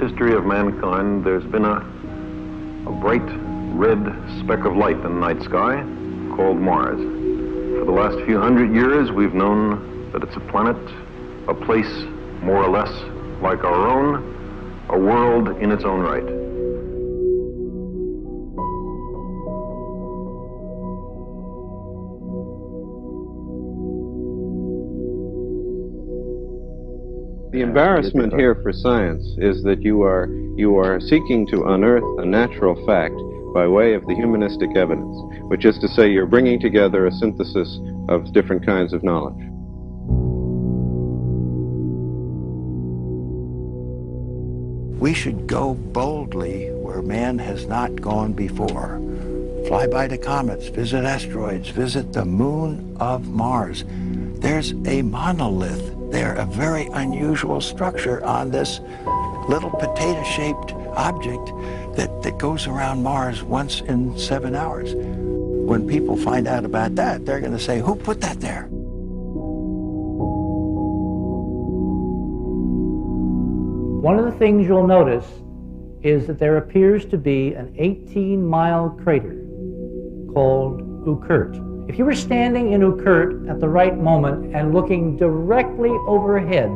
History of mankind, there's been a, a bright red speck of light in the night sky called Mars. For the last few hundred years, we've known that it's a planet, a place more or less like our own, a world in its own right. Embarrassment here for science is that you are you are seeking to unearth a natural fact by way of the humanistic evidence, which is to say you're bringing together a synthesis of different kinds of knowledge. We should go boldly where man has not gone before. Fly by the comets, visit asteroids, visit the moon of Mars. There's a monolith there, a very unusual structure on this little potato-shaped object that, that goes around Mars once in seven hours. When people find out about that, they're going to say, who put that there? One of the things you'll notice is that there appears to be an 18 mile crater called Ukert. If you were standing in Ukert at the right moment and looking directly overhead,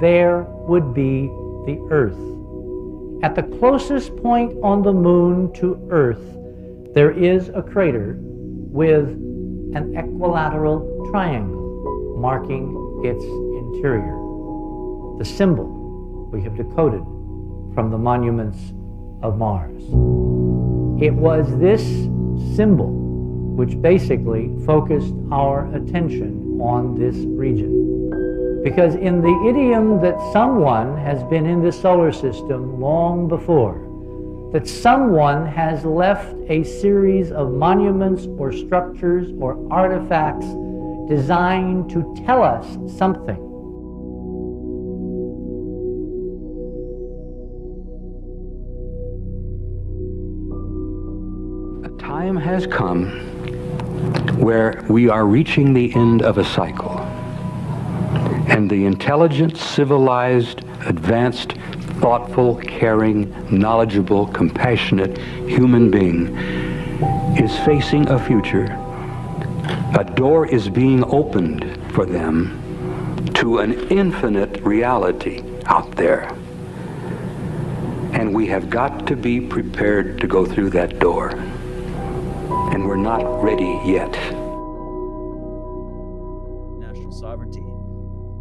there would be the Earth. At the closest point on the moon to Earth, there is a crater with an equilateral triangle marking its interior. The symbol we have decoded from the monuments of Mars. It was this symbol which basically focused our attention on this region. Because in the idiom that someone has been in the solar system long before, that someone has left a series of monuments or structures or artifacts designed to tell us something A time has come where we are reaching the end of a cycle. And the intelligent, civilized, advanced, thoughtful, caring, knowledgeable, compassionate human being is facing a future. A door is being opened for them to an infinite reality out there. And we have got to be prepared to go through that door not ready yet. National sovereignty.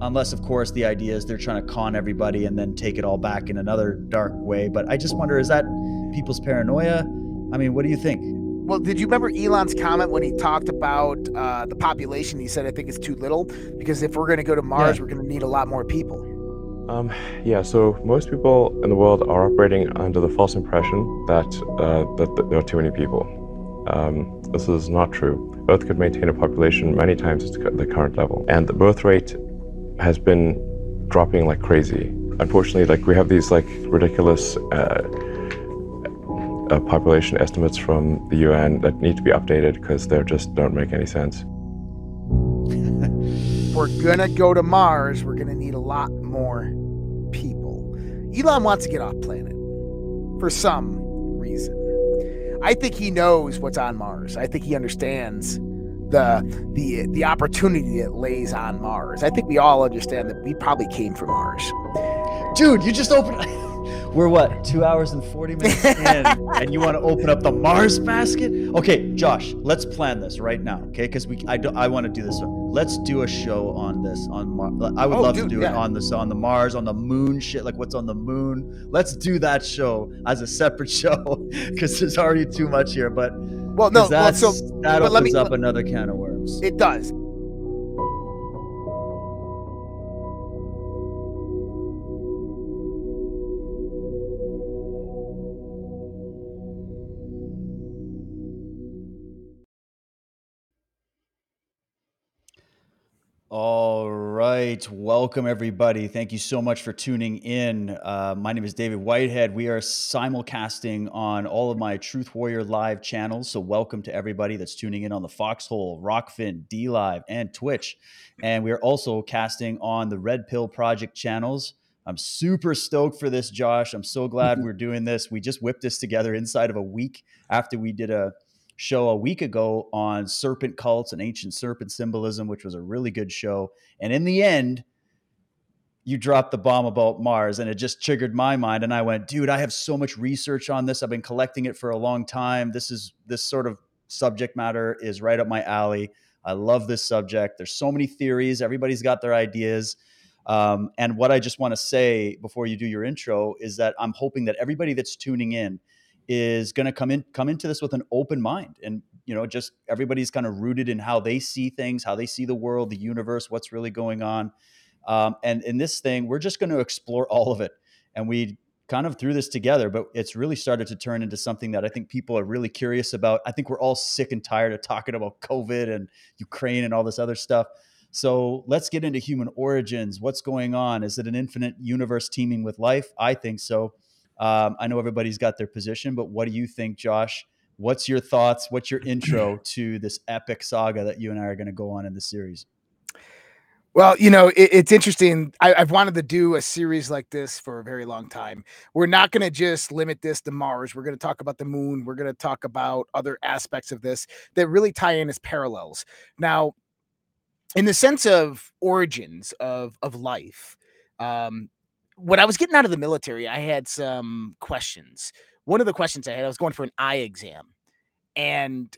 Unless, of course, the idea is they're trying to con everybody and then take it all back in another dark way. But I just wonder is that people's paranoia? I mean, what do you think? Well, did you remember Elon's comment when he talked about uh, the population? He said, I think it's too little because if we're going to go to Mars, yeah. we're going to need a lot more people. Um, yeah, so most people in the world are operating under the false impression that, uh, that, that there are too many people. Um, this is not true. Earth could maintain a population many times the current level. And the birth rate has been dropping like crazy. Unfortunately, like we have these like ridiculous uh, uh, population estimates from the UN that need to be updated because they just don't make any sense. we're gonna go to Mars. We're gonna need a lot more people. Elon wants to get off planet for some reason. I think he knows what's on Mars. I think he understands the the the opportunity that lays on Mars. I think we all understand that we probably came from Mars. Dude, you just opened. We're what two hours and forty minutes in, and you want to open up the Mars basket? Okay, Josh, let's plan this right now, okay? Because we, I, I want to do this. Let's do a show on this on Mars. I would oh, love dude, to do yeah. it on this on the Mars, on the moon, shit like what's on the moon. Let's do that show as a separate show because there's already too much here. But well, no, well, so that opens me, up another can of worms. It does. Right. Welcome, everybody. Thank you so much for tuning in. Uh, my name is David Whitehead. We are simulcasting on all of my Truth Warrior Live channels. So, welcome to everybody that's tuning in on the Foxhole, Rokfin, D Live, and Twitch. And we are also casting on the Red Pill Project channels I'm super stoked for this, Josh. I'm so glad we're doing this. We just whipped this together inside of a week after we did a show a week ago on serpent cults and ancient serpent symbolism, which was a really good show. And in the end, you dropped the bomb about Mars and it just triggered my mind. And I went, dude, I have so much research on this. I've been collecting it for a long time. This is this sort of subject matter is right up my alley. I love this subject. There's so many theories. Everybody's got their ideas. Um, and what I just want to say before you do your intro is that I'm hoping that everybody that's tuning in is going to come in come into this with an open mind and you know just everybody's kind of rooted in how they see things how they see the world the universe what's really going on. Um, and in this thing we're just going to explore all of it. And we kind of threw this together but it's really started to turn into something that i think people are really curious about. I think we're all sick and tired of talking about covid and ukraine and all this other stuff. So let's get into human origins. What's going on? Is it an infinite universe teeming with life? I think so um, I know everybody's got their position, but what do you think, Josh? What's your thoughts? What's your intro to this epic saga that you and I are going to go on in the series? Well, you know, it, it's interesting. I, have wanted to do a series like this for a very long time. We're not going to just limit this to Mars. We're going to talk about the moon. We're going to talk about other aspects of this that really tie in as parallels. Now, in the sense of origins of of life, um, when I was getting out of the military, I had some questions. One of the questions I had, I was going for an eye exam, and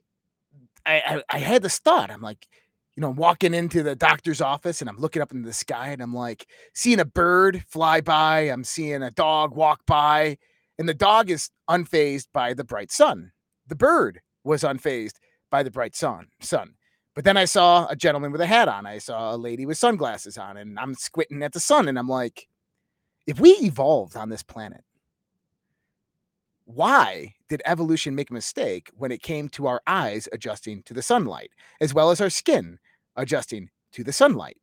I, I, I had this thought. I'm like, you know, I'm walking into the doctor's office and I'm looking up into the sky and I'm like seeing a bird fly by. I'm seeing a dog walk by, and the dog is unfazed by the bright sun. The bird was unfazed by the bright sun. Sun. But then I saw a gentleman with a hat on. I saw a lady with sunglasses on, and I'm squinting at the sun, and I'm like, if we evolved on this planet, why did evolution make a mistake when it came to our eyes adjusting to the sunlight, as well as our skin adjusting to the sunlight?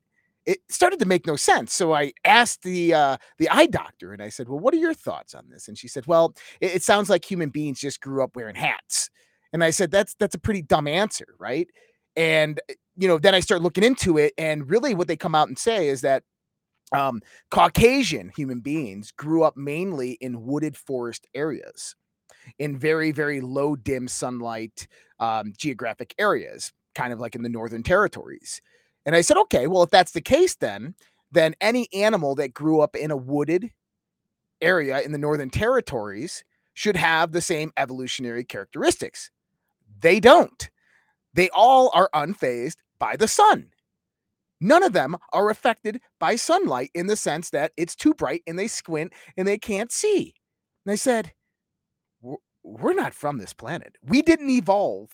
It started to make no sense. So I asked the uh, the eye doctor, and I said, "Well, what are your thoughts on this?" And she said, "Well, it, it sounds like human beings just grew up wearing hats." And I said, "That's that's a pretty dumb answer, right?" And you know, then I start looking into it, and really, what they come out and say is that um, Caucasian human beings grew up mainly in wooded forest areas, in very, very low dim sunlight um, geographic areas, kind of like in the Northern Territories. And I said, okay, well, if that's the case, then then any animal that grew up in a wooded area in the Northern Territories should have the same evolutionary characteristics. They don't. They all are unfazed by the sun. None of them are affected by sunlight in the sense that it's too bright and they squint and they can't see. And I said, We're not from this planet. We didn't evolve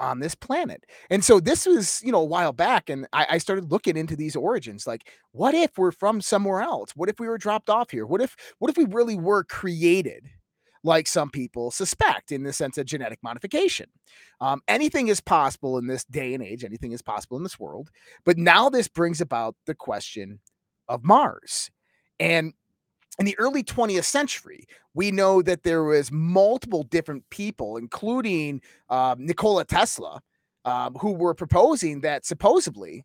on this planet. And so this was, you know, a while back, and I, I, started looking into these origins. Like, what if we're from somewhere else? What if we were dropped off here? What if, what if we really were created like some people suspect in the sense of genetic modification. Um, anything is possible in this day and age, anything is possible in this world. But now this brings about the question of Mars. And in the early 20th century, we know that there was multiple different people, including um, Nikola Tesla, um, who were proposing that supposedly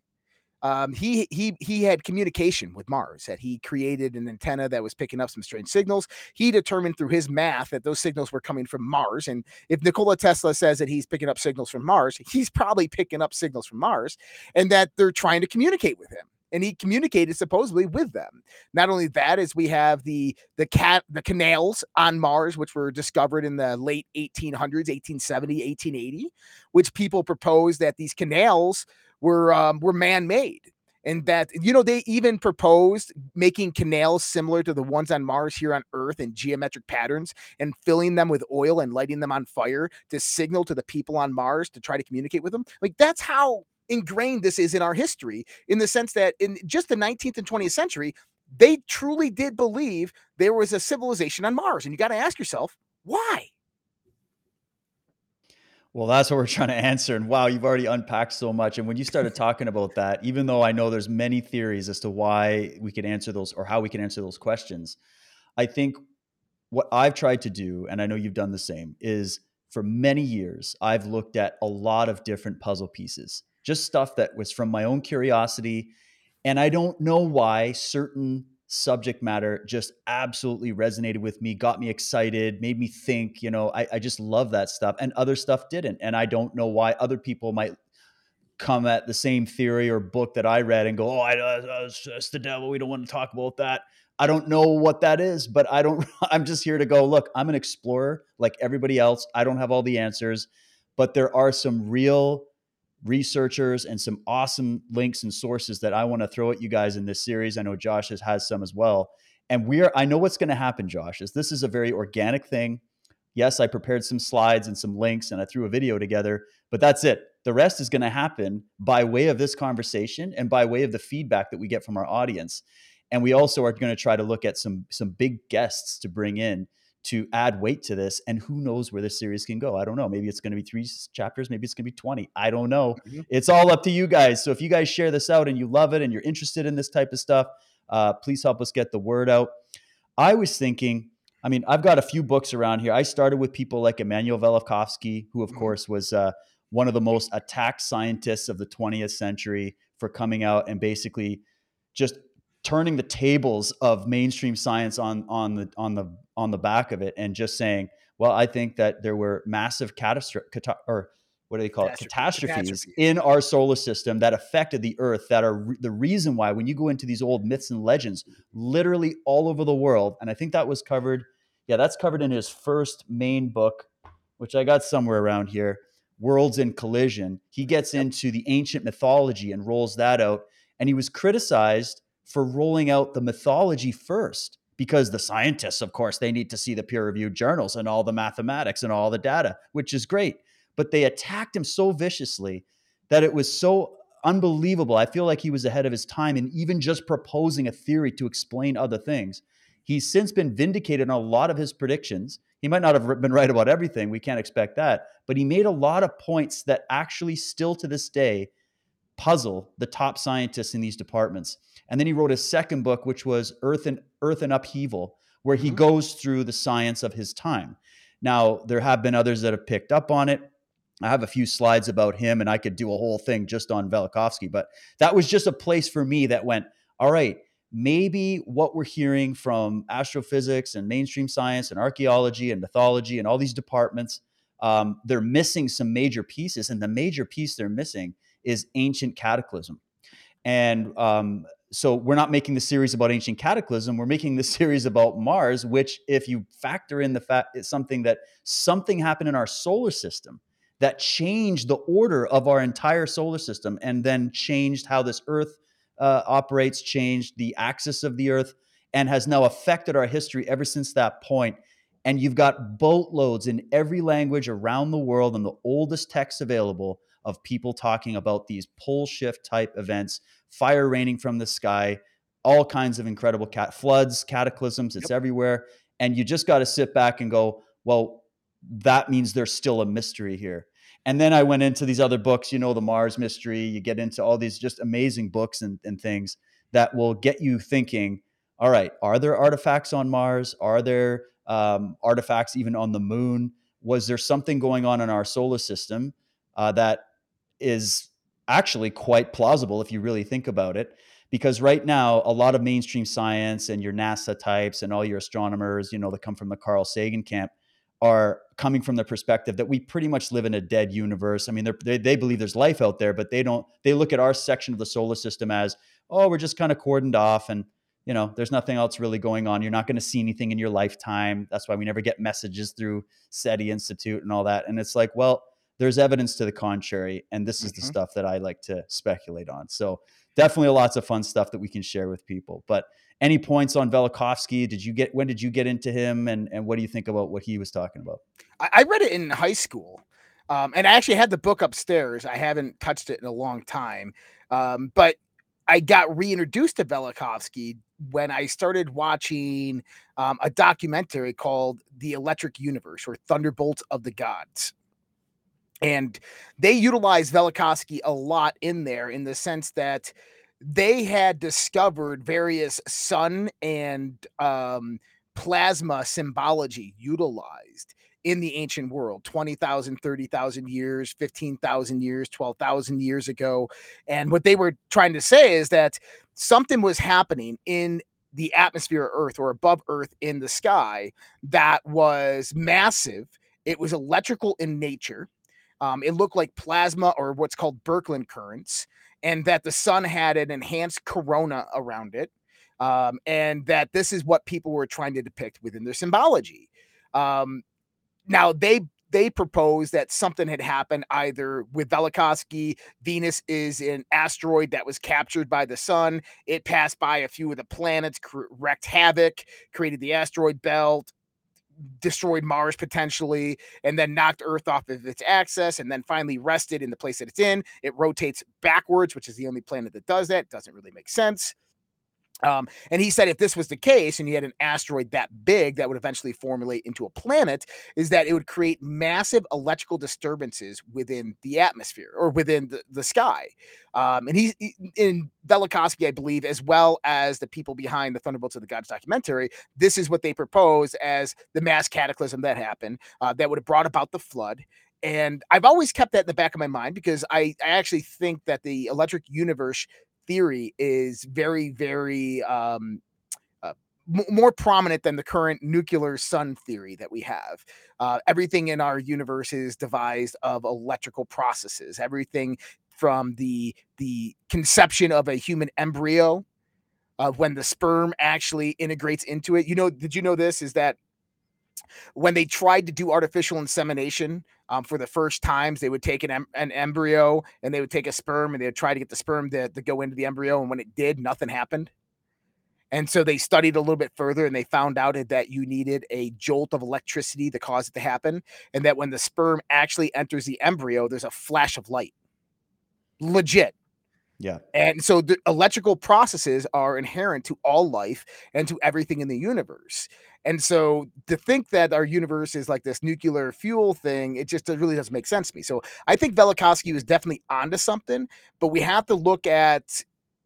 um, he he he had communication with Mars. That he created an antenna that was picking up some strange signals. He determined through his math that those signals were coming from Mars. And if Nikola Tesla says that he's picking up signals from Mars, he's probably picking up signals from Mars, and that they're trying to communicate with him and he communicated supposedly with them. Not only that, as we have the the cat the canals on Mars, which were discovered in the late 1800s, 1870, 1880, which people proposed that these canals were um, were man made. And that you know they even proposed making canals similar to the ones on Mars here on Earth in geometric patterns and filling them with oil and lighting them on fire to signal to the people on Mars to try to communicate with them. Like that's how ingrained this is in our history in the sense that in just the 19th and 20th century they truly did believe there was a civilization on Mars and you got to ask yourself why well, that's what we're trying to answer. And wow, you've already unpacked so much. And when you started talking about that, even though I know there's many theories as to why we could answer those or how we can answer those questions, I think what I've tried to do, and I know you've done the same, is for many years, I've looked at a lot of different puzzle pieces, just stuff that was from my own curiosity. And I don't know why certain subject matter just absolutely resonated with me, got me excited, made me think. You know, I, I just love that stuff, and other stuff didn't. And I don't know why other people might come at the same theory or book that I read and go, "Oh, I, uh, it's the devil. We don't want to talk about that." I don't know what that is, but I don't. I'm just here to go. Look, I'm an explorer like everybody else. I don't have all the answers, but there are some real researchers and some awesome links and sources that I want to throw at you guys in this series. I know Josh has, has some as well. And we are, I know what's going to happen, Josh, is this is a very organic thing. Yes, I prepared some slides and some links and I threw a video together, but that's it. The rest is going to happen by way of this conversation and by way of the feedback that we get from our audience. And we also are going to try to look at some some big guests to bring in to add weight to this. And who knows where this series can go? I don't know. Maybe it's going to be three chapters. Maybe it's going to be 20. I don't know. Mm-hmm. It's all up to you guys. So if you guys share this out and you love it and you're interested in this type of stuff, uh, please help us get the word out. I was thinking, I mean, I've got a few books around here. I started with people like Immanuel Velikovsky, who, of mm-hmm. course, was uh, one of the most attacked scientists of the 20th century for coming out and basically just turning the tables of mainstream science on on the on the on the back of it and just saying, well, I think that there were massive catastrophe or what do they call it? Catastrophes, catastrophes. in our solar system that affected the earth that are re- the reason why when you go into these old myths and legends literally all over the world and i think that was covered yeah that's covered in his first main book which i got somewhere around here worlds in collision. He gets into the ancient mythology and rolls that out and he was criticized for rolling out the mythology first because the scientists of course they need to see the peer reviewed journals and all the mathematics and all the data which is great but they attacked him so viciously that it was so unbelievable. I feel like he was ahead of his time in even just proposing a theory to explain other things. He's since been vindicated on a lot of his predictions. He might not have been right about everything we can't expect that but he made a lot of points that actually still to this day puzzle the top scientists in these departments and then he wrote his second book, which was Earth and Earth and Upheaval, where he mm-hmm. goes through the science of his time. Now, there have been others that have picked up on it. I have a few slides about him, and I could do a whole thing just on Velikovsky, but that was just a place for me that went, all right, maybe what we're hearing from astrophysics and mainstream science and archaeology and mythology and all these departments, um, they're missing some major pieces. And the major piece they're missing is ancient cataclysm. And um, so we're not making the series about ancient cataclysm we're making the series about mars which if you factor in the fact it's something that something happened in our solar system that changed the order of our entire solar system and then changed how this earth uh, operates changed the axis of the earth and has now affected our history ever since that point. And you've got boatloads in every language around the world and the oldest texts available of people talking about these pole shift type events fire raining from the sky, all kinds of incredible cat floods, cataclysms. It's yep. everywhere, and you just got to sit back and go, well, that means there's still a mystery here. And then I went into these other books, you know, the Mars mystery. You get into all these just amazing books and, and things that will get you thinking. All right, are there artifacts on Mars? Are there um, artifacts even on the moon? Was there something going on in our solar system uh, that is actually quite plausible if you really think about it. Because right now, a lot of mainstream science and your NASA types and all your astronomers, you know, that come from the Carl Sagan camp, are coming from the perspective that we pretty much live in a dead universe. I mean, they they believe there's life out there, but they don't. They look at our section of the solar system as, oh, we're just kind of cordoned off, and you know, there's nothing else really going on. You're not going to see anything in your lifetime. That's why we never get messages through SETI Institute and all that. And it's like, well, there's evidence to the contrary and this is mm-hmm. the stuff that i like to speculate on. So definitely lots of fun stuff that we can share with people. But any points on velikovsky? Did you get when did you get into him and, and what do you think about what he was talking about? I read it in high school um, and i actually had the book upstairs. I haven't touched it in a long time um, but i got reintroduced to velikovsky when i started watching um, a documentary called the electric universe or thunderbolt of the gods and they utilize Velikovsky a lot in there in the sense that they had discovered various sun and um, plasma symbology utilized in the ancient world 20,000, 30,000 years, 15,000 years, 12,000 years ago. And what they were trying to say is that something was happening in the atmosphere of Earth or above Earth in the sky that was massive. It was electrical in nature. Um, it looked like plasma or what's called Birkeland currents, and that the sun had an enhanced corona around it. Um, and that this is what people were trying to depict within their symbology. Um, now they they proposed that something had happened either with Velikovsky. Venus is an asteroid that was captured by the sun. It passed by a few of the planets, wreaked havoc, created the asteroid belt, destroyed Mars potentially, and then knocked Earth off of its axis, and then finally rested in the place that it's in. It rotates backwards, which is the only planet that does that. Doesn't really make sense. Um, and he said if this was the case and you had an asteroid that big that would eventually formulate into a planet, is that it would create massive electrical disturbances within the atmosphere or within the, the sky. Um, and he's he, in Velikovsky, I believe, as well as the people behind the Thunderbolts of the Gods documentary, this is what they propose as the mass cataclysm that happened uh, that would have brought about the flood. And I've always kept that in the back of my mind because I, I actually think that the electric universe theory is very, very um, uh, more prominent than the current nuclear sun theory that we have. Uh, everything in our universe is devised of electrical processes. Everything from the the conception of a human embryo of when the sperm actually integrates into it. You know, did you know this? Is that when they tried to do artificial insemination um, for the first times, they would take an, em- an embryo and they would take a sperm and they would try to get the sperm to, to go into the embryo. And when it did, nothing happened. And so they studied a little bit further and they found out that you needed a jolt of electricity to cause it to happen. And that when the sperm actually enters the embryo, there's a flash of light. Legit. Yeah. And so the electrical processes are inherent to all life and to everything in the universe. And so to think that our universe is like this nuclear fuel thing, it just really doesn't make sense to me. So I think Velikovsky was definitely onto something, but we have to look at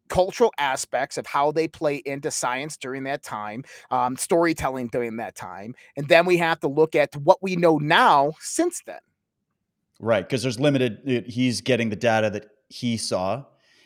cultural aspects of how they play into science during that time, um, storytelling during that time, and then we have to look at what we know now since then. Right, because there's limited. He's getting the data that he saw,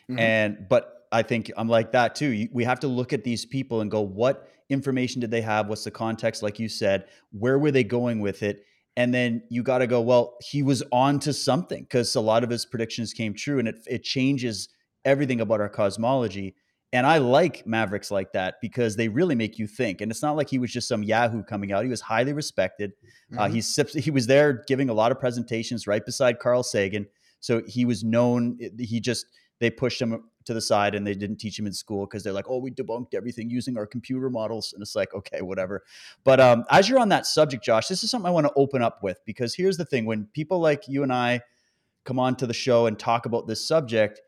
mm-hmm. and but I think I'm like that too. We have to look at these people and go, what information did they have? What's the context? Like you said, where were they going with it? And then you got to go, well, he was on to something because a lot of his predictions came true and it, it changes everything about our cosmology. And I like Mavericks like that because they really make you think. And it's not like he was just some Yahoo coming out. He was highly respected. Uh, mm-hmm. Uh, he's he was there giving a lot of presentations right beside Carl Sagan. So he was known. He just they pushed him to the side and they didn't teach him in school because they're like, oh, we debunked everything using our computer models. And it's like, okay, whatever. But um, as you're on that subject, Josh, this is something I want to open up with because here's the thing when people like you and I come on to the show and talk about this subject,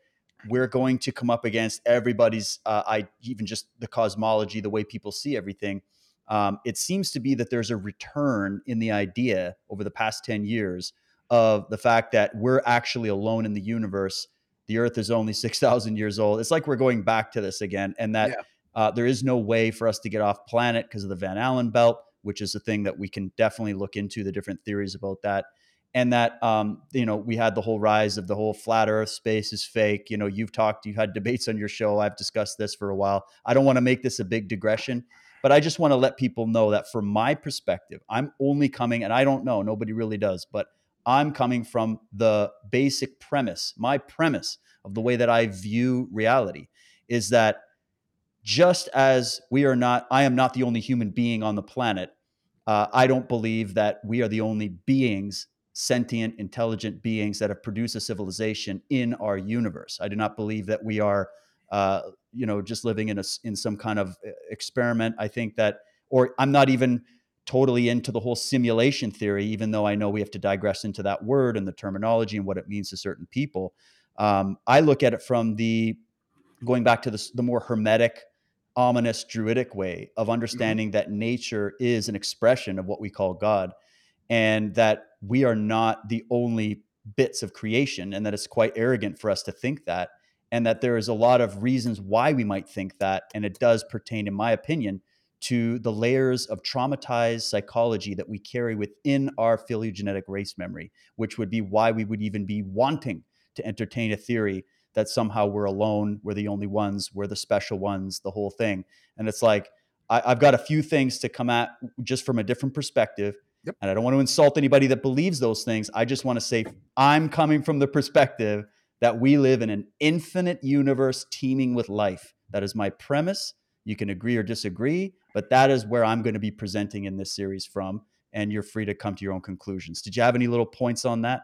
we're going to come up against everybody's, uh, I even just the cosmology, the way people see everything. Um, it seems to be that there's a return in the idea over the past 10 years of the fact that we're actually alone in the universe the earth is only 6,000 years old. It's like we're going back to this again, and that yeah. uh, there is no way for us to get off planet because of the Van Allen belt, which is a thing that we can definitely look into the different theories about that. And that, um, you know, we had the whole rise of the whole flat earth space is fake. You know, you've talked, you've had debates on your show. I've discussed this for a while. I don't want to make this a big digression, but I just want to let people know that from my perspective, I'm only coming, and I don't know, nobody really does, but I'm coming from the basic premise. My premise of the way that I view reality is that just as we are not, I am not the only human being on the planet. Uh, I don't believe that we are the only beings, sentient, intelligent beings that have produced a civilization in our universe. I do not believe that we are, uh, you know, just living in a in some kind of uh, experiment. I think that, or I'm not even totally into the whole simulation theory, even though I know we have to digress into that word and the terminology and what it means to certain people. Um, I look at it from the going back to the, the more hermetic, ominous, druidic way of mm-hmm. understanding that nature is an expression of what we call God, and that we are not the only bits of creation, and that it's quite arrogant for us to think that, and that there is a lot of reasons why we might think that, and it does pertain, in my opinion, to the layers of traumatized psychology that we carry within our phylogenetic race memory, which would be why we would even be wanting to entertain a theory that somehow we're alone, we're the only ones, we're the special ones, the whole thing. And it's like, I, I've got a few things to come at just from a different perspective. Yep. And I don't want to insult anybody that believes those things. I just want to say I'm coming from the perspective that we live in an infinite universe teeming with life. That is my premise. You can agree or disagree, but that is where I'm going to be presenting in this series from. And you're free to come to your own conclusions. Did you have any little points on that?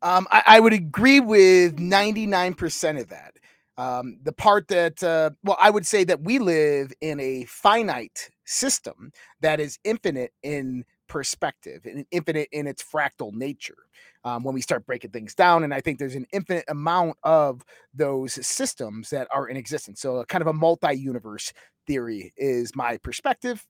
Um, I, I would agree with 99% of that. Um, the part that, uh, well, I would say that we live in a finite system that is infinite in perspective and infinite in its fractal nature um, when we start breaking things down. And I think there's an infinite amount of those systems that are in existence. So, a kind of a multi universe theory is my perspective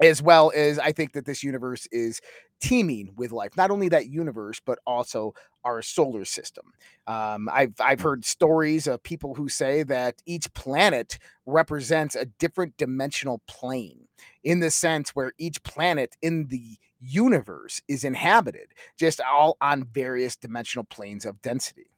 as well as I think that this universe is teeming with life. Not only that universe, but also our solar system. Um, I've I've heard stories of people who say that each planet represents a different dimensional plane, in the sense where each planet in the universe is inhabited, just all on various dimensional planes of density.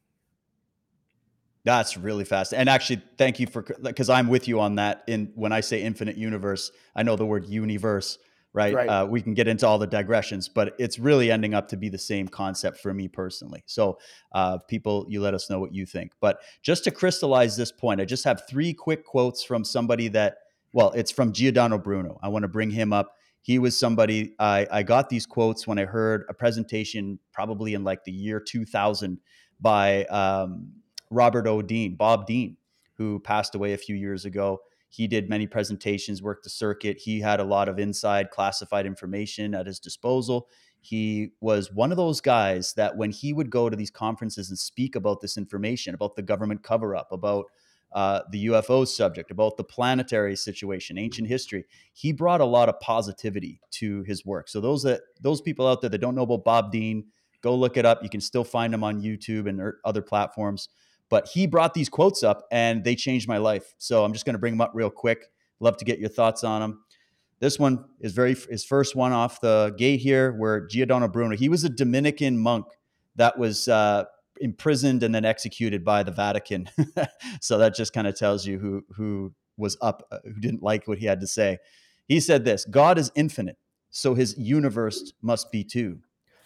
That's really fast. And actually, thank you for because I'm with you on that. In when I say infinite universe, I know the word universe, right? Right. Uh, we can get into all the digressions, but it's really ending up to be the same concept for me personally. So, uh, people, you let us know what you think. But just to crystallize this point, I just have three quick quotes from somebody that, well, it's from Giordano Bruno. I want to bring him up. He was somebody I, I got these quotes when I heard a presentation, probably in like the year 2000, by um, Robert O. Dean, Bob Dean, who passed away a few years ago. He did many presentations, worked the circuit. He had a lot of inside classified information at his disposal. He was one of those guys that when he would go to these conferences and speak about this information, about the government cover up, about uh, the UFO subject, about the planetary situation, ancient history, he brought a lot of positivity to his work. So those that those people out there that don't know about Bob Dean, go look it up. You can still find him on YouTube and er, other platforms. But he brought these quotes up and they changed my life. So I'm just going to bring them up real quick. Love to get your thoughts on them. This one is very his first one off the gate here, where Giordano Bruno. He was a Dominican monk that was uh, imprisoned and then executed by the Vatican. so that just kind of tells you who who was up, uh, who didn't like what he had to say. He said this: God is infinite, so His universe must be too.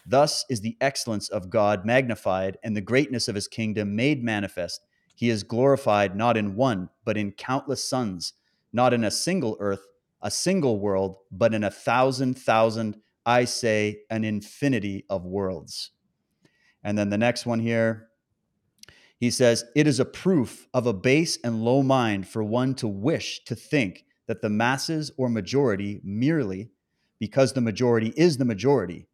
Thus is the excellence of God magnified and the greatness of his kingdom made manifest. He is glorified not in one, but in countless suns, not in a single earth, a single world, but in a thousand thousand, I say, an infinity of worlds. And then the next one here, he says, It is a proof of a base and low mind for one to wish to think that the masses or majority merely, because the majority is the majority,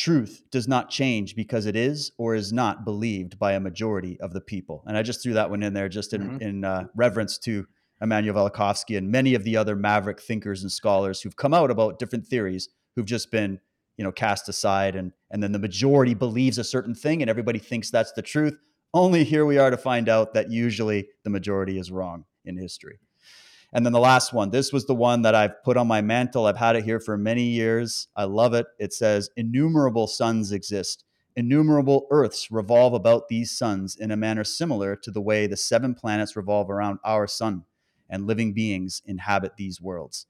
truth does not change because it is or is not believed by a majority of the people. And I just threw that one in there just in, Mhm. in uh, reverence to Immanuel Velikovsky and many of the other maverick thinkers and scholars who've come out about different theories who've just been you know cast aside and and then the majority believes a certain thing and everybody thinks that's the truth only here we are to find out that usually the majority is wrong in history and then the last one, this was the one that I've put on my mantle. I've had it here for many years. I love it. It says, Innumerable suns exist. Innumerable earths revolve about these suns in a manner similar to the way the seven planets revolve around our sun, and living beings inhabit these worlds.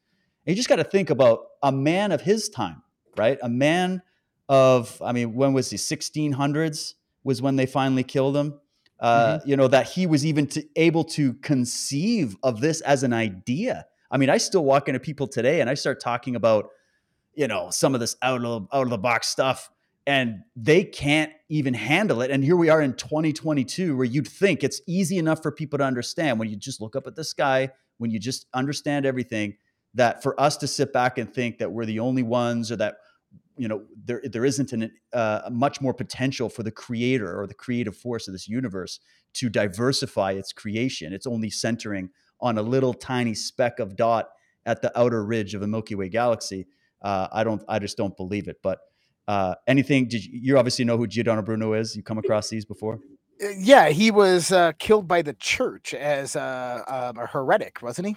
And you just got to think about a man of his time, right? A man of, I mean, when was he? 1600s was when they finally killed him uh, you know, that he was even to, able to conceive of this as an idea. I mean, I still walk into people today and I start talking about, you know, some of this out of out of the box stuff, and they can't even handle it. And here we are in 2022, where you'd think it's easy enough for people to understand when you just look up at the sky, when you just understand everything. That for us to sit back and think that we're the only ones, or that you know there there isn't an, uh, much more potential for the creator or the creative force of this universe to diversify its creation. It's only centering on a little tiny speck of dot at the outer ridge of a Milky Way galaxy. Uh, I don't. I just don't believe it. But uh, anything? Did you, you obviously know who Giordano Bruno is? You come across these before? Uh, Yeah, he was uh, killed by the church as uh, um, a heretic, wasn't he?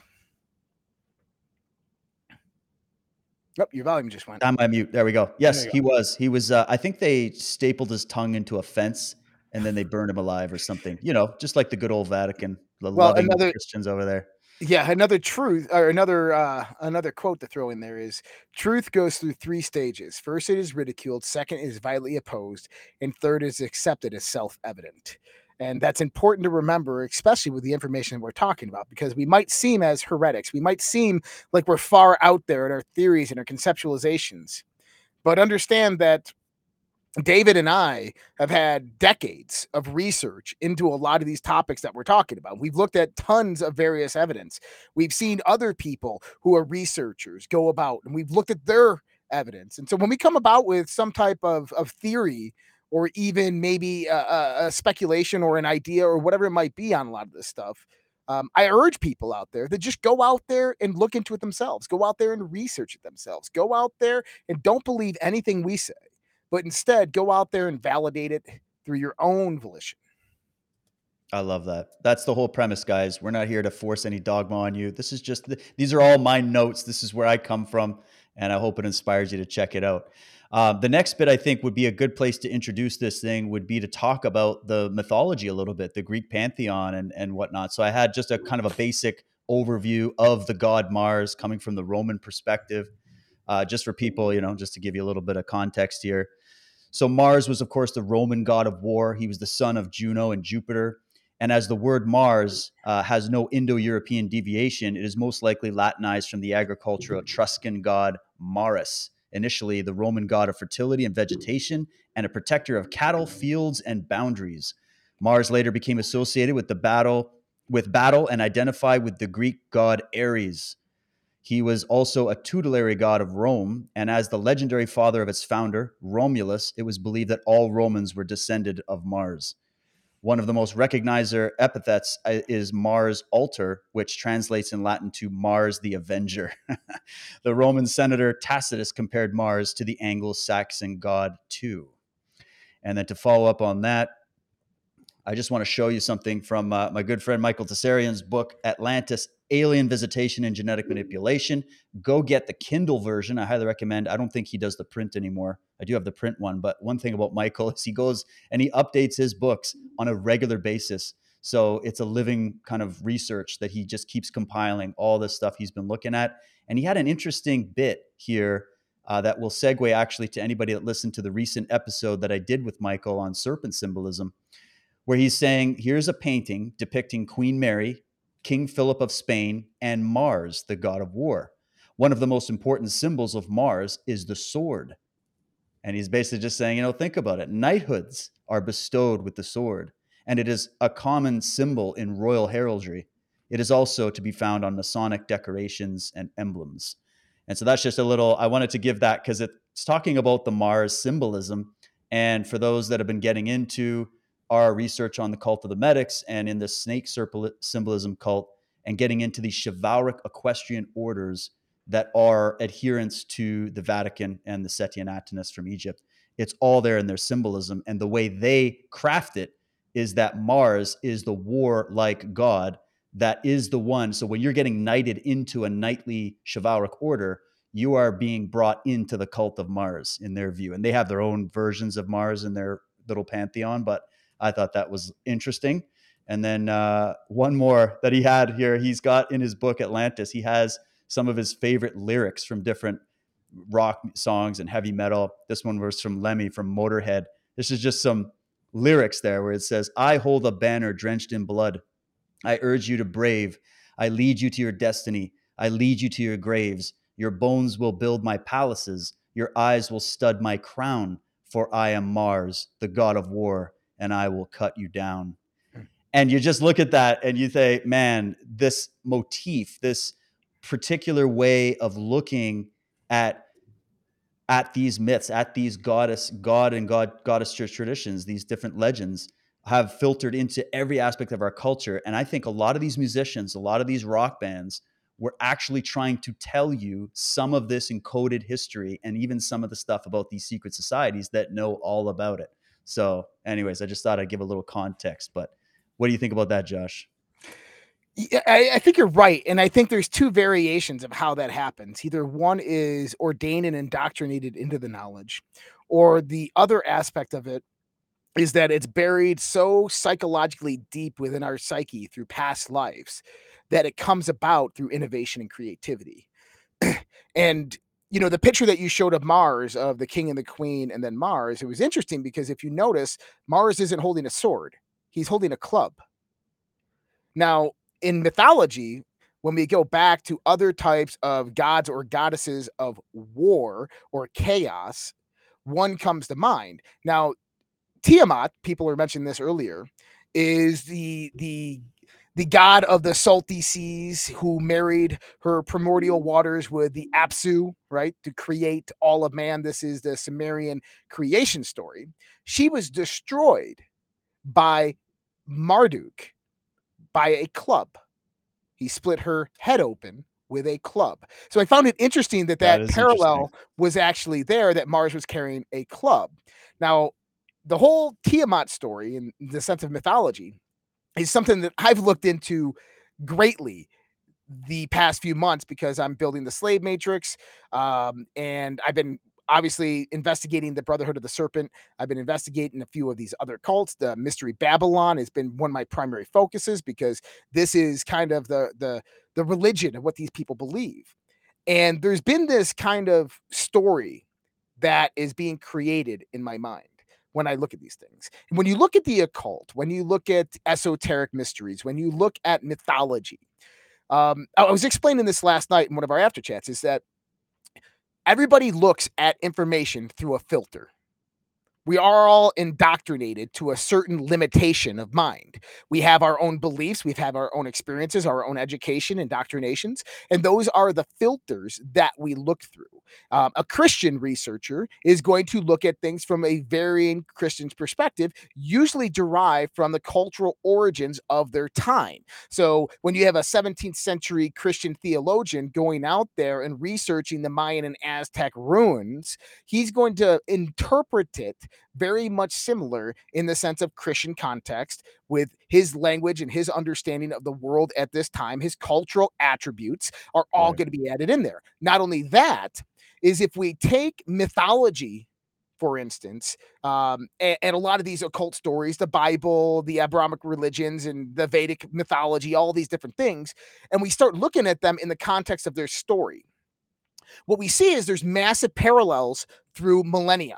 Oh, your volume just went. I'm on mute. There we go. Yes, you he was. He was. Uh, I think they stapled his tongue into a fence and then they burned him alive or something. You know, just like the good old Vatican, the Well, loving another- Christians over there. Yeah, another truth or another uh another quote to throw in there is truth goes through three stages. First it is ridiculed, second it is violently opposed, and third is accepted as self-evident. And that's important to remember, especially with the information we're talking about, because we might seem as heretics. We might seem like we're far out there in our theories and our conceptualizations. But understand that David and I have had decades of research into a lot of these topics that we're talking about. We've looked at tons of various evidence. We've seen other people who are researchers go about and we've looked at their evidence. And so when we come about with some type of, of theory or even maybe a, a, speculation or an idea or whatever it might be on a lot of this stuff, um, I urge people out there to just go out there and look into it themselves. Go out there and research it themselves. Go out there and don't believe anything we say but instead go out there and validate it through your own volition. I love that. That's the whole premise, guys. We're not here to force any dogma on you. This is just, the, these are all my notes. This is where I come from, and I hope it inspires you to check it out. Uh, the next bit I think would be a good place to introduce this thing would be to talk about the mythology a little bit, the Greek pantheon and, and whatnot. So I had just a kind of a basic overview of the god Mars coming from the Roman perspective, uh, just for people, you know, just to give you a little bit of context here. So Mars was, of course, the Roman god of war. He was the son of Juno and Jupiter. And as the word Mars uh, has no Indo European deviation, it is most likely Latinized from the agricultural Etruscan god Maris, initially the Roman god of fertility and vegetation and a protector of cattle, fields, and boundaries. Mars later became associated with the battle with battle and identified with the Greek god Ares. He was also a tutelary god of Rome, and as the legendary father of its founder, Romulus, it was believed that all Romans were descended of Mars. One of the most recognizer epithets uh, is Mars Ultor, which translates in Latin to Mars the Avenger. the Roman senator Tacitus compared Mars to the Anglo Saxon god too. And then to follow up on that, I just want to show you something from uh, my good friend Michael Tsarion's book, Atlantis Alien Visitation and Genetic Manipulation. Go get the Kindle version. I highly recommend. I don't think he does the print anymore. I do have the print one, but one thing about Michael is he goes and he updates his books on a regular basis. So it's a living kind of research that he just keeps compiling all this stuff he's been looking at. And he had an interesting bit here uh, that will segue actually to anybody that listened to the recent episode that I did with Michael on serpent symbolism, where he's saying, here's a painting depicting Queen Mary King Philip of Spain, and Mars, the god of war. One of the most important symbols of Mars is the sword. And he's basically just saying, you know, think about it. Knighthoods are bestowed with the sword, and it is a common symbol in royal heraldry. It is also to be found on Masonic decorations and emblems. And so that's just a little, I wanted to give that because it's talking about the Mars symbolism. And for those that have been getting into our research on the cult of the medics and in the snake symbolism cult and getting into the chivalric equestrian orders that are adherents to the Vatican and the Setian Atenus from Egypt. It's all there in their symbolism. And the way they craft it is that Mars is the war-like god that is the one. So when you're getting knighted into a knightly chivalric order, you are being brought into the cult of Mars in their view. And they have their own versions of Mars in their little pantheon, but I thought that was interesting. And then uh, one more that he had here, he's got in his book Atlantis, he has some of his favorite lyrics from different rock songs and heavy metal. This one was from Lemmy from Motorhead. This is just some lyrics there where it says, I hold a banner drenched in blood. I urge you to brave. I lead you to your destiny. I lead you to your graves. Your bones will build my palaces. Your eyes will stud my crown. For I am Mars, the god of war and I will cut you down. Hmm. And you just look at that and you say, man, this motif, this particular way of looking at at these myths, at these goddess, god and god goddess traditions, these different legends have filtered into every aspect of our culture. And I think a lot of these musicians, a lot of these rock bands were actually trying to tell you some of this encoded history and even some of the stuff about these secret societies that know all about it. So, anyways, I just thought I'd give a little context. But what do you think about that, Josh? Yeah, I, I, think you're right. And I think there's two variations of how that happens. Either one is ordained and indoctrinated into the knowledge, or the other aspect of it is that it's buried so psychologically deep within our psyche through past lives that it comes about through innovation and creativity. and you know the picture that you showed of Mars of the king and the queen and then Mars it was interesting because if you notice Mars isn't holding a sword he's holding a club. Now in mythology when we go back to other types of gods or goddesses of war or chaos one comes to mind. Now Tiamat people were mentioning this earlier is the the the god of the salty seas who married her primordial waters with the Apsu, right, to create all of man. This is the Sumerian creation story. She was destroyed by Marduk by a club. He split her head open with a club. So I found it interesting that that, That parallel was actually there that Mars was carrying a club. Now, the whole Tiamat story in the sense of mythology is something that I've looked into greatly the past few months because I'm building the slave matrix. Um, and I've been obviously investigating the Brotherhood of the Serpent. I've been investigating a few of these other cults. The Mystery Babylon has been one of my primary focuses because this is kind of the the the religion of what these people believe. And there's been this kind of story that is being created in my mind when I look at these things. When you look at the occult, when you look at esoteric mysteries, when you look at mythology, um, I was explaining this last night in one of our after chats is that everybody looks at information through a filter. We are all indoctrinated to a certain limitation of mind. We have our own beliefs, we have our own experiences, our own education, indoctrinations, and those are the filters that we look through. Um, a Christian researcher is going to look at things from a varying Christian's perspective, usually derived from the cultural origins of their time. So when you have a 17th century Christian theologian going out there and researching the Mayan and Aztec ruins, he's going to interpret it very much similar in the sense of Christian context with his language and his understanding of the world at this time. His cultural attributes are all Right. going to be added in there. Not only that, is if we take mythology for instance, um, and, and a lot of these occult stories, the Bible, the Abrahamic religions, and the Vedic mythology, all these different things, and we start looking at them in the context of their story. What we see is there's massive parallels through millennia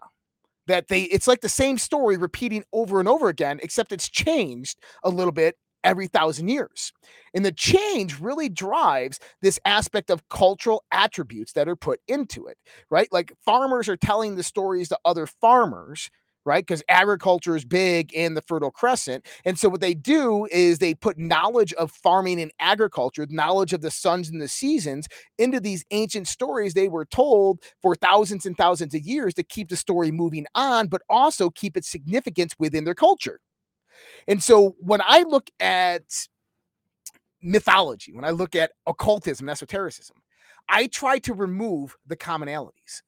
that they it's like the same story repeating over and over again except it's changed a little bit every thousand years. And the change really drives this aspect of cultural attributes that are put into it right? Like farmers are telling the stories to other farmers right because agriculture is big in the fertile crescent and so what they do is they put knowledge of farming and agriculture knowledge of the suns and the seasons into these ancient stories they were told for thousands and thousands of years to keep the story moving on, but also keep its significance within their culture. And so when I look at mythology, when I look at occultism, esotericism, I try to remove the commonalities.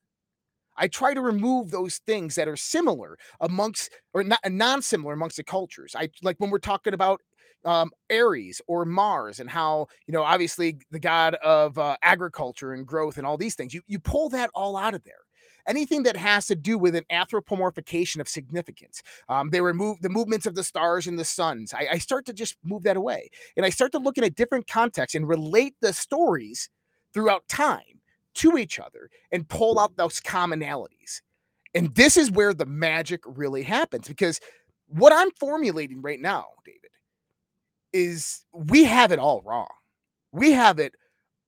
I try to remove those things that are similar amongst or not non-similar amongst the cultures. I like when we're talking about um, Aries or Mars and how you know obviously the god of uh, agriculture and growth and all these things. You you pull that all out of there. Anything that has to do with an anthropomorphication of significance, um, they remove the movements of the stars and the suns. I, I start to just move that away, and I start to look at a different context and relate the stories throughout time to each other and pull out those commonalities. And this is where the magic really happens because what I'm formulating right now, David, is we have it all wrong. We have it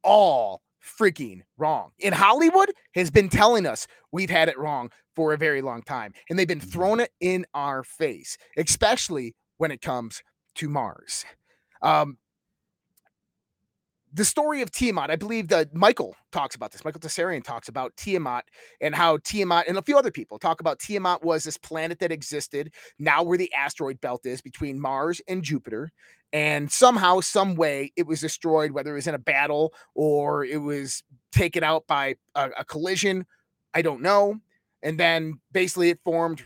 all freaking wrong. In Hollywood has been telling us we've had it wrong for a very long time and they've been throwing it in our face, especially when it comes to Mars. Um, the story of Tiamat, I believe that Michael talks about this. Michael Tsarion talks about Tiamat and how Tiamat and a few other people talk about Tiamat was this planet that existed now where the asteroid belt is between Mars and Jupiter. And somehow, some way, it was destroyed, whether it was in a battle or it was taken out by a, a collision. I don't know. And then basically it formed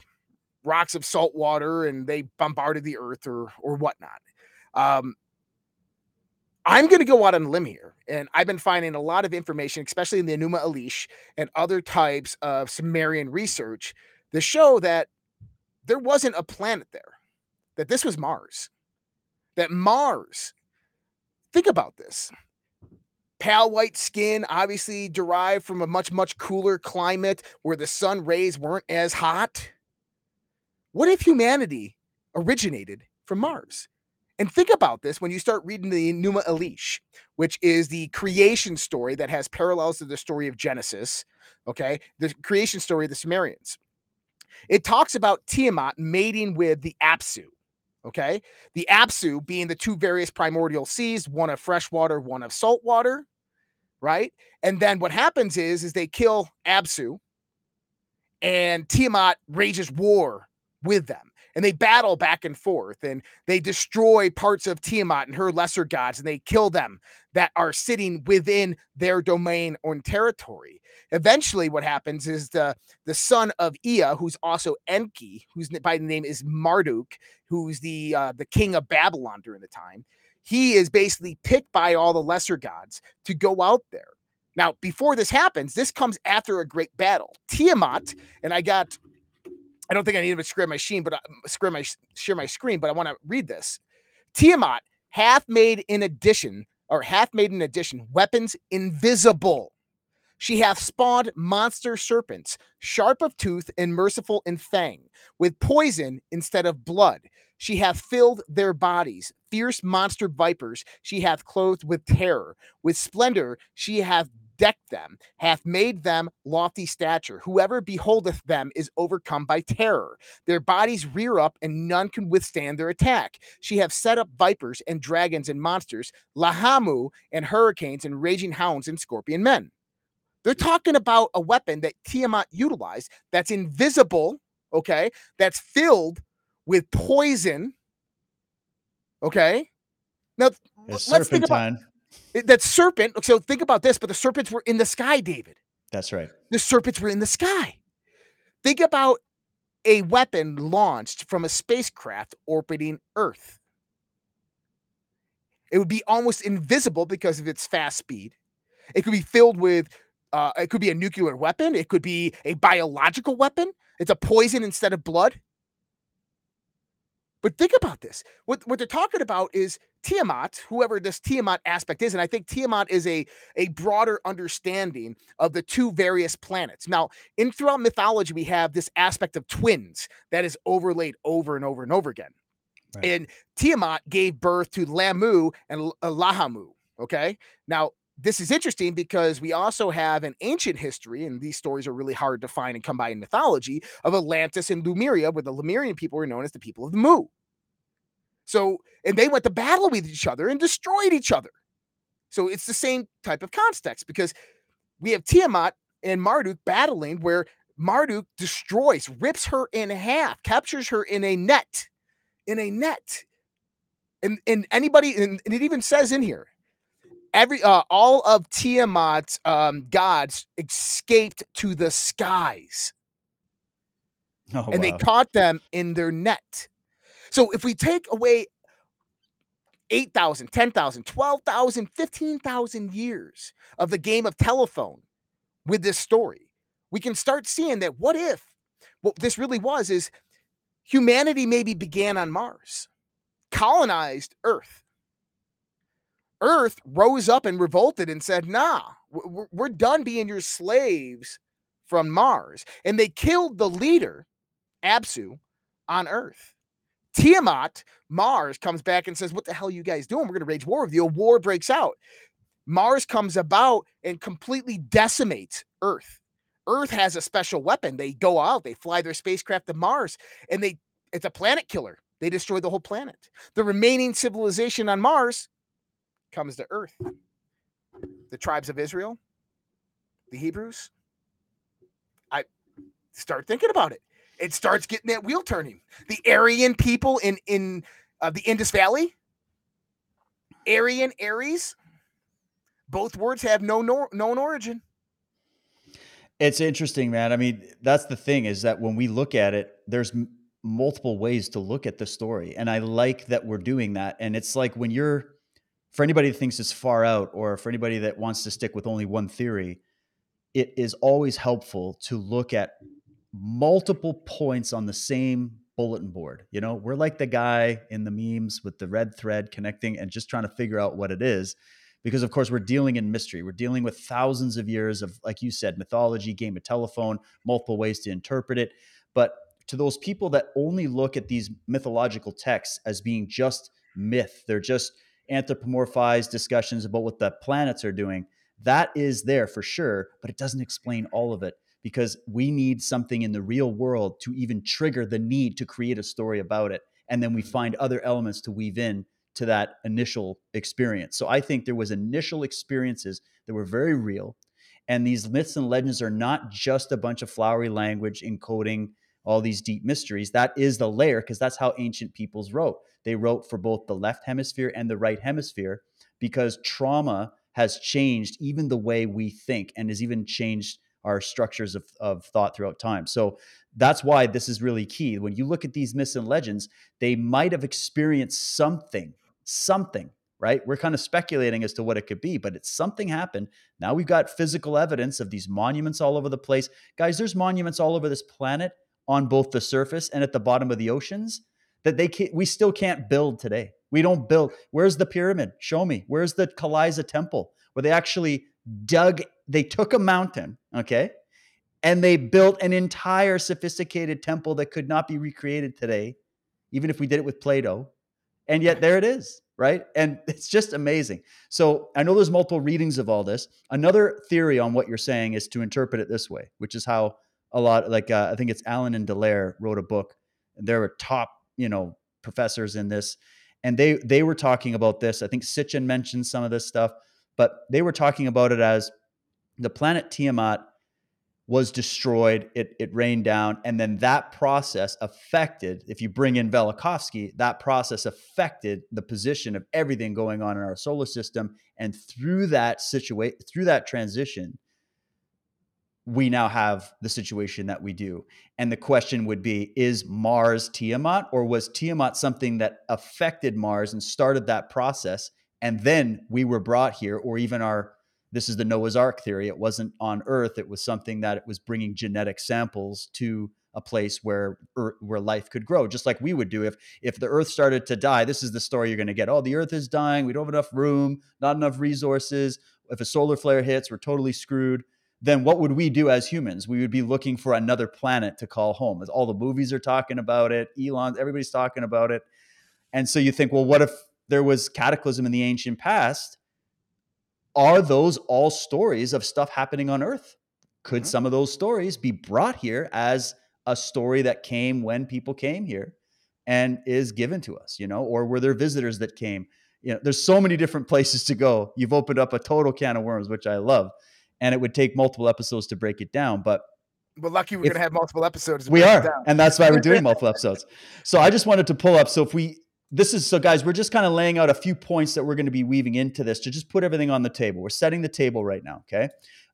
rocks of salt water and they bombarded the earth or or whatnot. Um, I'm going to go out on a limb here, and I've been finding a lot of information, especially in the Enuma Elish and other types of Sumerian research, that show that there wasn't a planet there, that this was Mars, that Mars think about this. Pale white skin, obviously derived from a much, much cooler climate where the sun rays weren't as hot. What if humanity originated from Mars? And think about this when you start reading the Enuma Elish, which is the creation story that has parallels to the story of Genesis, okay? The creation story of the Sumerians. It talks about Tiamat mating with the Apsu, okay? The Apsu being the two various primordial seas, one of fresh water, one of salt water, right? And then what happens is is they kill Apsu and Tiamat rages war with them and they battle back and forth and they destroy parts of Tiamat and her lesser gods and they kill them that are sitting within their domain or territory. Eventually, what happens is the the son of Ea, who's also Enki, whose by the name is Marduk, who's the uh, the king of Babylon during the time. He is basically picked by all the lesser gods to go out there. Now, before this happens, this comes after a great battle. Tiamat, and I got I don't think I need to uh, share my screen, but I, share my share my screen, but I want to read this. Tiamat hath made in addition, or hath made in addition, weapons invisible. She hath spawned monster serpents, sharp of tooth and merciful in fang, with poison instead of blood. She hath filled their bodies, fierce monster vipers. She hath clothed with terror, with splendor. She hath decked them, hath made them lofty stature. Whoever beholdeth them is overcome by terror. Their bodies rear up, and none can withstand their attack. She hath set up vipers and dragons and monsters, lahamu and hurricanes and raging hounds and scorpion men. They're talking about a weapon that Tiamat utilized that's invisible, okay, that's filled with poison. Okay. Now, It's let's think about serpentine. That serpent. So think about this, but the serpents were in the sky, David. That's right. The serpents were in the sky. Think about a weapon launched from a spacecraft orbiting Earth. It would be almost invisible because of its fast speed. It could be filled with, uh, it could be a nuclear weapon. It could be a biological weapon. It's a poison instead of blood. But think about this. What what they're talking about is Tiamat, whoever this Tiamat aspect is, and I think Tiamat is a a broader understanding of the two various planets. Now, in throughout mythology, we have this aspect of twins that is overlaid over and over and over again. Right. And Tiamat gave birth to Lahmu and uh, Lahamu. Okay, now this is interesting because we also have an ancient history, and these stories are really hard to find and come by in mythology of Atlantis and Lemuria, where the Lemurian people were known as the people of the Mu. So, and they went to battle with each other and destroyed each other. So it's the same type of context because we have Tiamat and Marduk battling where Marduk destroys, rips her in half, captures her in a net, in a net. And and anybody, and, and it even says in here, every uh, all of Tiamat's um, gods escaped to the skies Oh, and they caught them in their net. So if we take away 8,000, 10,000, 12,000, 15,000 years of the game of telephone with this story, we can start seeing that what if what this really was is humanity maybe began on Mars, colonized Earth. Earth rose up and revolted and said, nah, we're, done being your slaves from Mars. And they killed the leader, Absu, on Earth. Tiamat, Mars, comes back and says, What the hell are you guys doing? We're going to wage war with you. A war breaks out. Mars comes about and completely decimates Earth. Earth has a special weapon. They go out, they fly their spacecraft to Mars, and they it's a planet killer. They destroy the whole planet. The remaining civilization on Mars comes to Earth. The tribes of Israel, the Hebrews. I start thinking about it. It starts getting that wheel turning. The Aryan people in in uh, the Indus Valley, Aryan Aries. Both words have no nor- known origin. It's interesting, man. I mean, that's the thing is that when we look at it, there's m- multiple ways to look at the story. And I like that we're doing that. And it's like when you're, for anybody that thinks it's far out or for anybody that wants to stick with only one theory, it is always helpful to look at multiple points on the same bulletin board. You know, we're like the guy in the memes with the red thread connecting and just trying to figure out what it is. Because of course we're dealing in mystery. We're dealing with thousands of years of, like you said, mythology, game of telephone, multiple ways to interpret it. But to those people that only look at these mythological texts as being just myth, they're just anthropomorphized discussions about what the planets are doing. That is there for sure, but it doesn't explain all of it because we need something in the real world to even trigger the need to create a story about it. And then we mm-hmm. find other elements to weave in to that initial experience. So I think there was initial experiences that were very real. And these myths and legends are not just a bunch of flowery language encoding all these deep mysteries. That is the layer because that's how ancient peoples wrote. They wrote for both the left hemisphere and the right hemisphere because trauma has changed even the way we think and has even changed our structures of, of thought throughout time. So that's why this is really key. When you look at these myths and legends, they might have experienced something, something, right? We're kind of speculating as to what it could be, but it's something happened. Now we've got physical evidence of these monuments all over the place. Guys, there's monuments all over this planet on both the surface and at the bottom of the oceans that they can't. we still can't build today. We don't build. Where's the pyramid? Show me. Where's the Kailasa temple where they actually dug they took a mountain, okay? And they built an entire sophisticated temple that could not be recreated today, even if we did it with Play-Doh. And yet there it is, right? And it's just amazing. So I know there's multiple readings of all this. Another theory on what you're saying is to interpret it this way, which is how a lot like uh, I think it's Allan and Delair wrote a book. They were top, you know, professors in this, and they they were talking about this. I think Sitchin mentioned some of this stuff, but they were talking about it as the planet Tiamat was destroyed. It it rained down, and then that process affected. If you bring in Velikovsky, that process affected the position of everything going on in our solar system, and through that situation, through that transition, we now have the situation that we do. And the question would be is Mars Tiamat, or was Tiamat something that affected Mars and started that process? And then we were brought here, or even our this is the Noah's Ark theory. It wasn't on Earth. It was something that it was bringing genetic samples to a place where where life could grow, just like we would do if if the Earth started to die. This is the story you're going to get. Oh, the Earth is dying. We don't have enough room, not enough resources. If a solar flare hits, we're totally screwed. Then what would we do as humans? We would be looking for another planet to call home. As all the movies are talking about it, Elon, everybody's talking about it, and so you think, well, what if there was cataclysm in the ancient past? are those all stories of stuff happening on Earth? Could mm-hmm. some of those stories be brought here as a story that came when people came here and is given to us, you know, or were there visitors that came? You know, there's so many different places to go. You've opened up a total can of worms, which I love. And it would take multiple episodes to break it down. But but lucky we're going to have multiple episodes. We are. And that's why we're doing multiple episodes. So I just wanted to pull up. So if we, this is so guys we're just kind of laying out a few points that we're going to be weaving into this to just put everything on the table we're setting the table right now okay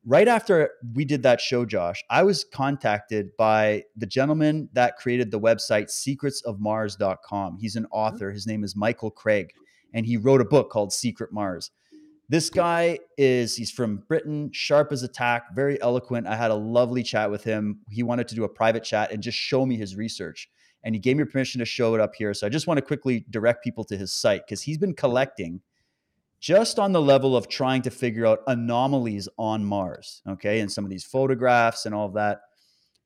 right after we did that show josh i was contacted by the gentleman that created the website secretsofmars.com he's an mm-hmm. author his name is michael craig and he wrote a book called secret mars this guy is he's from britain sharp as a tack very eloquent i had a lovely chat with him he wanted to do a private chat and just show me his research and he gave me permission to show it up here. So I just want to quickly direct people to his site because he's been collecting just on the level of trying to figure out anomalies on Mars, okay, and some of these photographs and all of that.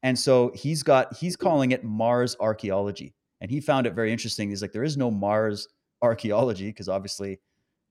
And so he's got he's calling it Mars archaeology. And he found it very interesting. He's like, there is no Mars archaeology, because obviously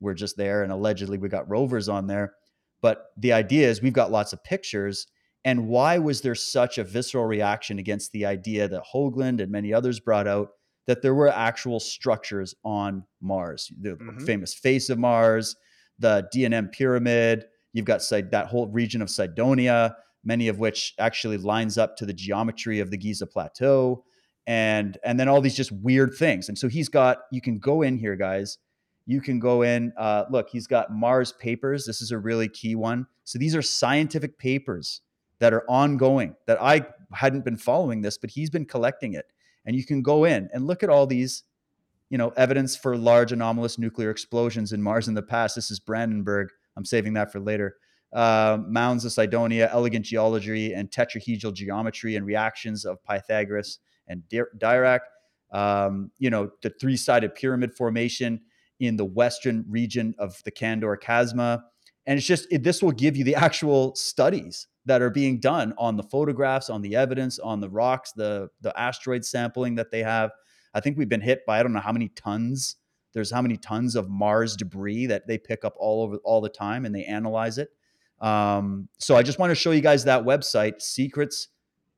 we're just there and allegedly we got rovers on there. But the idea is we've got lots of pictures and why was there such a visceral reaction against the idea that Hoagland and many others brought out that there were actual structures on Mars? The mm-hmm. famous face of Mars, the D&M pyramid, you've got that whole region of Cydonia, many of which actually lines up to the geometry of the Giza plateau and and then all these just weird things. And so he's got you can go in here guys you can go in uh, look he's got mars papers this is a really key one so these are scientific papers that are ongoing that I hadn't been following this, but he's been collecting it. And you can go in and look at all these, you know, evidence for large anomalous nuclear explosions in Mars in the past. This is Brandenburg. I'm saving that for later. Uh, mounds of Cydonia, elegant geology and tetrahedral geometry and reactions of Pythagoras and Dirac. um, you know, the three sided pyramid formation in the western region of the Candor Chasma. And it's just, it, this will give you the actual studies that are being done on the photographs, on the evidence, on the rocks, the, the asteroid sampling that they have. I think we've been hit by, I don't know how many tons. There's how many tons of Mars debris that they pick up all over all the time and they analyze it. Um, so I just want to show you guys that website, secrets,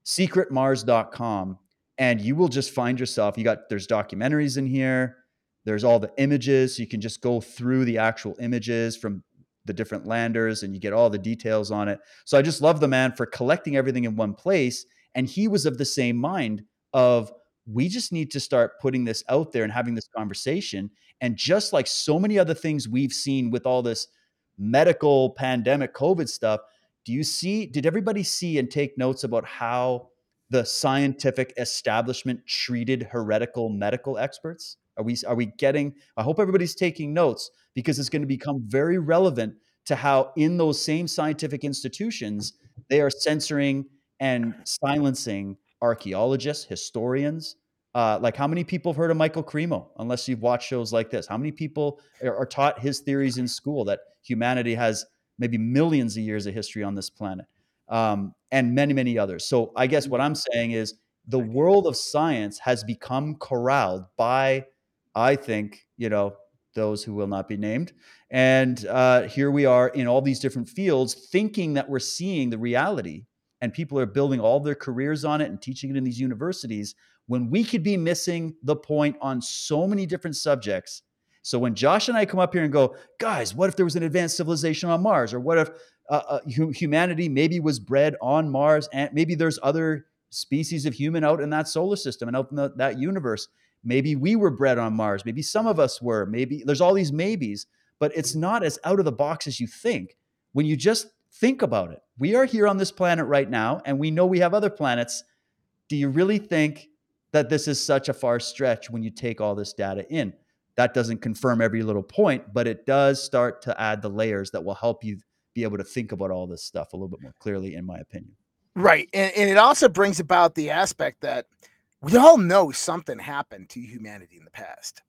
secretmars.com and you will just find yourself you got there's documentaries in here there's all the images so you can just go through the actual images from the different landers and you get all the details on it so i just love the man for collecting everything in one place and he was of the same mind of we just need to start putting this out there and having this conversation and just like so many other things we've seen with all this medical pandemic covid stuff do you see did everybody see and take notes about how the scientific establishment treated heretical medical experts? Are we are we getting I hope everybody's taking notes because it's going to become very relevant to how in those same scientific institutions they are censoring and silencing archaeologists, historians. Uh, like how many people have heard of Michael Cremo? Unless you've watched shows like this, how many people are, are taught his theories in school that humanity has maybe millions of years of history on this planet? um, and many, many others. So I guess what I'm saying is the world of science has become corralled by, I think, you know, those who will not be named. And uh, here we are in all these different fields thinking that we're seeing the reality and people are building all their careers on it and teaching it in these universities when we could be missing the point on so many different subjects. So when Josh and I come up here and go, guys, what if there was an advanced civilization on Mars? Or what if uh, uh, humanity maybe was bred on Mars, and maybe there's other species of human out in that solar system and out in the, that universe. Maybe we were bred on Mars. Maybe some of us were. Maybe there's all these maybes, but it's not as out of the box as you think when you just think about it. We are here on this planet right now, and we know we have other planets. Do you really think that this is such a far stretch when you take all this data in? That doesn't confirm every little point, but it does start to add the layers that will help you be able to think about all this stuff a little bit more clearly, in my opinion. Right. And, and it also brings about the aspect that we all know something happened to humanity in the past.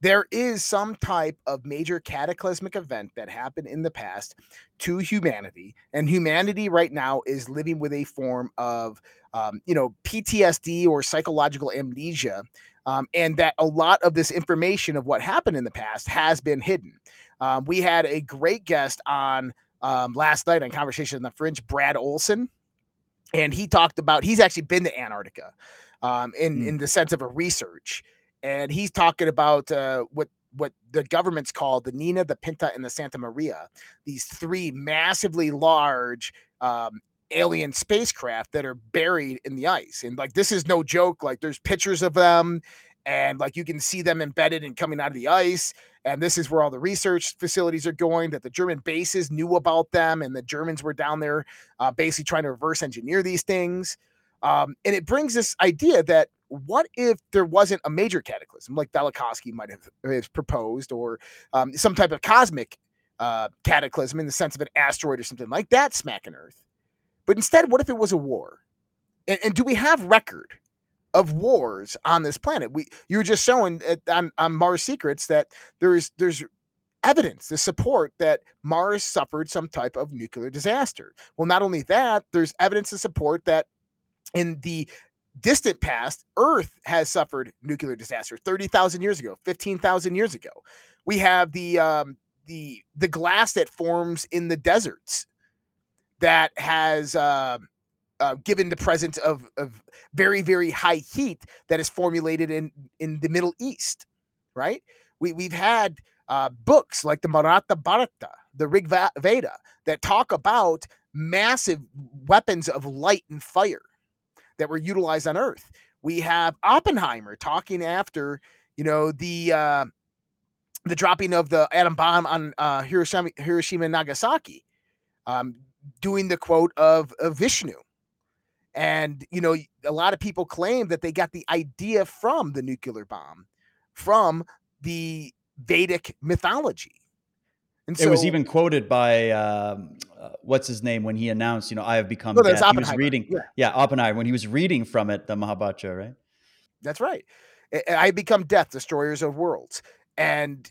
There is some type of major cataclysmic event that happened in the past to humanity, and humanity right now is living with a form of, um, you know, PTSD or psychological amnesia, um, and that a lot of this information of what happened in the past has been hidden. Um, we had a great guest on um, last night on Conversation on the Fringe, Brad Olsen, and he talked about he's actually been to Antarctica um, in mm. in the sense of a research, and he's talking about uh, what what the government's called the Nina, the Pinta, and the Santa Maria. These three massively large um, alien spacecraft that are buried in the ice, and like this is no joke. Like there's pictures of them, and like you can see them embedded and coming out of the ice and this is where all the research facilities are going that the german bases knew about them and the germans were down there uh, basically trying to reverse engineer these things um, and it brings this idea that what if there wasn't a major cataclysm like Velikovsky might have, proposed or um, some type of cosmic uh, cataclysm in the sense of an asteroid or something like that smacking earth but instead what if it was a war and, and do we have record of wars on this planet. We you were just showing on, on Mars Secrets that there's there's evidence, the support that Mars suffered some type of nuclear disaster. Well, not only that, there's evidence to support that in the distant past, Earth has suffered nuclear disaster 30,000 years ago, 15,000 years ago. We have the um, the the glass that forms in the deserts that has uh, uh, given the presence of, of very very high heat that is formulated in in the Middle East, right? We we've had uh, books like the Mahabharata, the Rig Veda that talk about massive weapons of light and fire that were utilized on Earth. We have Oppenheimer talking after you know the uh, the dropping of the atom bomb on uh, Hiroshima, Hiroshima and Nagasaki, um, doing the quote of, of Vishnu and, you know, a lot of people claim that they got the idea from the nuclear bomb, from the Vedic mythology. And so, it was even quoted by um, uh, what's his name when he announced, you know, I have become death. He was reading, yeah. yeah, Oppenheimer when he was reading from it, the Mahabharata, right? That's right. I become death, destroyers of worlds. And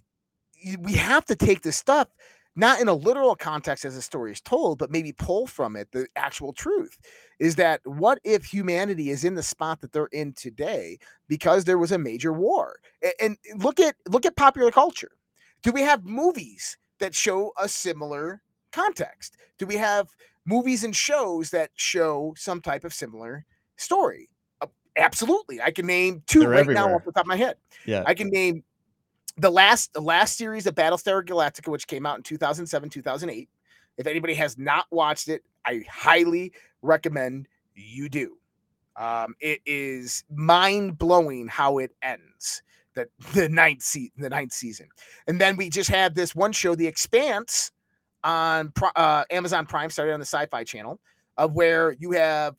we have to take this stuff not in a literal context as the story is told, but maybe pull from it the actual truth. Is that what if humanity is in the spot that they're in today because there was a major war? And look at look at popular culture. Do we have movies that show a similar context? Do we have movies and shows that show some type of similar story? Uh, absolutely. I can name 2 They're right everywhere. now off the top of my head. Yeah. I can name the last the last series of Battlestar Galactica, which came out in 2007, 2008. If anybody has not watched it, I highly recommend you do. Um, it is mind blowing how it ends. The, the ninth se- the ninth season, and then we just had this one show, The Expanse, on uh, Amazon Prime, started on the Sci-Fi Channel, of where you have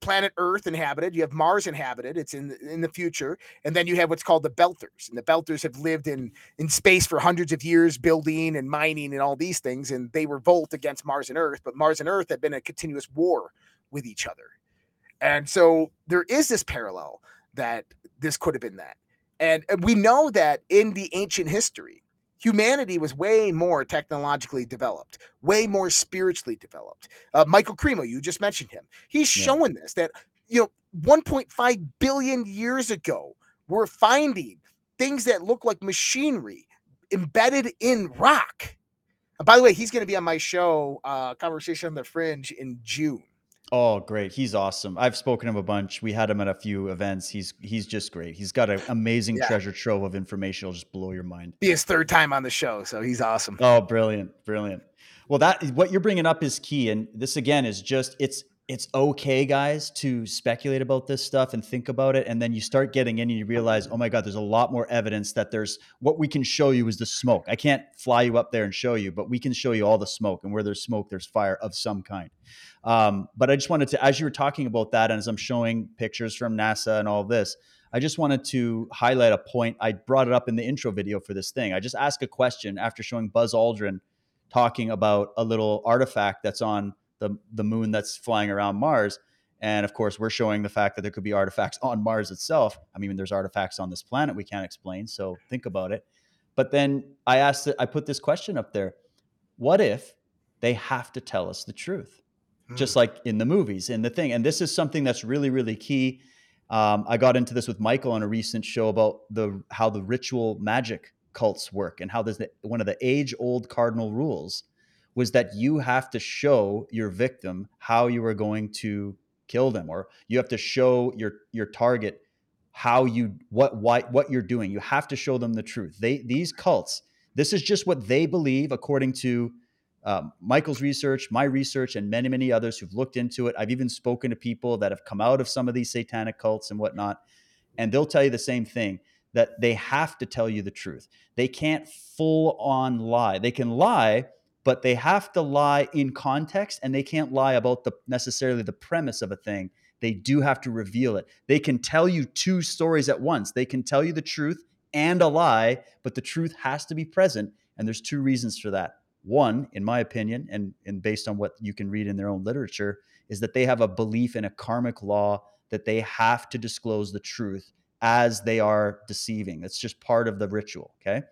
planet Earth inhabited, you have Mars inhabited. It's in in the future, and then you have what's called the Belters, and the Belters have lived in in space for hundreds of years, building and mining and all these things, and they revolt against Mars and Earth. But Mars and Earth have been a continuous war with each other, and so there is this parallel that this could have been that, and we know that in the ancient history. Humanity was way more technologically developed, way more spiritually developed. Uh, Michael Cremo, you just mentioned him. He's Yeah. showing this that you know 1.5 billion years ago we're finding things that look like machinery embedded in rock. And by the way, he's going to be on my show, uh, Conversation on the Fringe, in June. Oh, great. He's awesome. I've spoken to him a bunch. We had him at a few events. He's he's just great. He's got an amazing Yeah. treasure trove of information. It'll just blow your mind. Be his third time on the show, so he's awesome. Oh, brilliant, brilliant. Well, that what you're bringing up is key, and this again is just it's it's okay, guys, to speculate about this stuff and think about it, and then you start getting in and you realize, oh my god, there's a lot more evidence that there's what we can show you is the smoke. I can't fly you up there and show you, but we can show you all the smoke, and where there's smoke, there's fire of some kind. Um, but I just wanted to, as you were talking about that, and as I'm showing pictures from NASA and all this, I just wanted to highlight a point. I brought it up in the intro video for this thing. I just asked a question after showing Buzz Aldrin talking about a little artifact that's on the, the moon that's flying around Mars. And of course, we're showing the fact that there could be artifacts on Mars itself. I mean, there's artifacts on this planet we can't explain. So think about it. But then I asked, I put this question up there What if they have to tell us the truth? Just like in the movies, in the thing. And this is something that's really, really key. Um, I got into this with Michael on a recent show about the how the ritual magic cults work and how there's the, one of the age old cardinal rules was that you have to show your victim how you are going to kill them or you have to show your your target how you what why what you're doing. You have to show them the truth. They these cults this is just what they believe according to um, michael's research my research and many many others who've looked into it. I've even spoken to people that have come out of some of these satanic cults and whatnot and they'll tell you the same thing that they have to tell you the truth. They can't full on lie. They can lie but they have to lie in context and they can't lie about the necessarily the premise of a thing. They do have to reveal it. They can tell you two stories at once. They can tell you the truth and a lie but the truth has to be present and there's two reasons for that. One in my opinion and, and based on what you can read in their own literature is that they have a belief in a karmic law that they have to disclose the truth as they are deceiving. That's just part of the ritual okay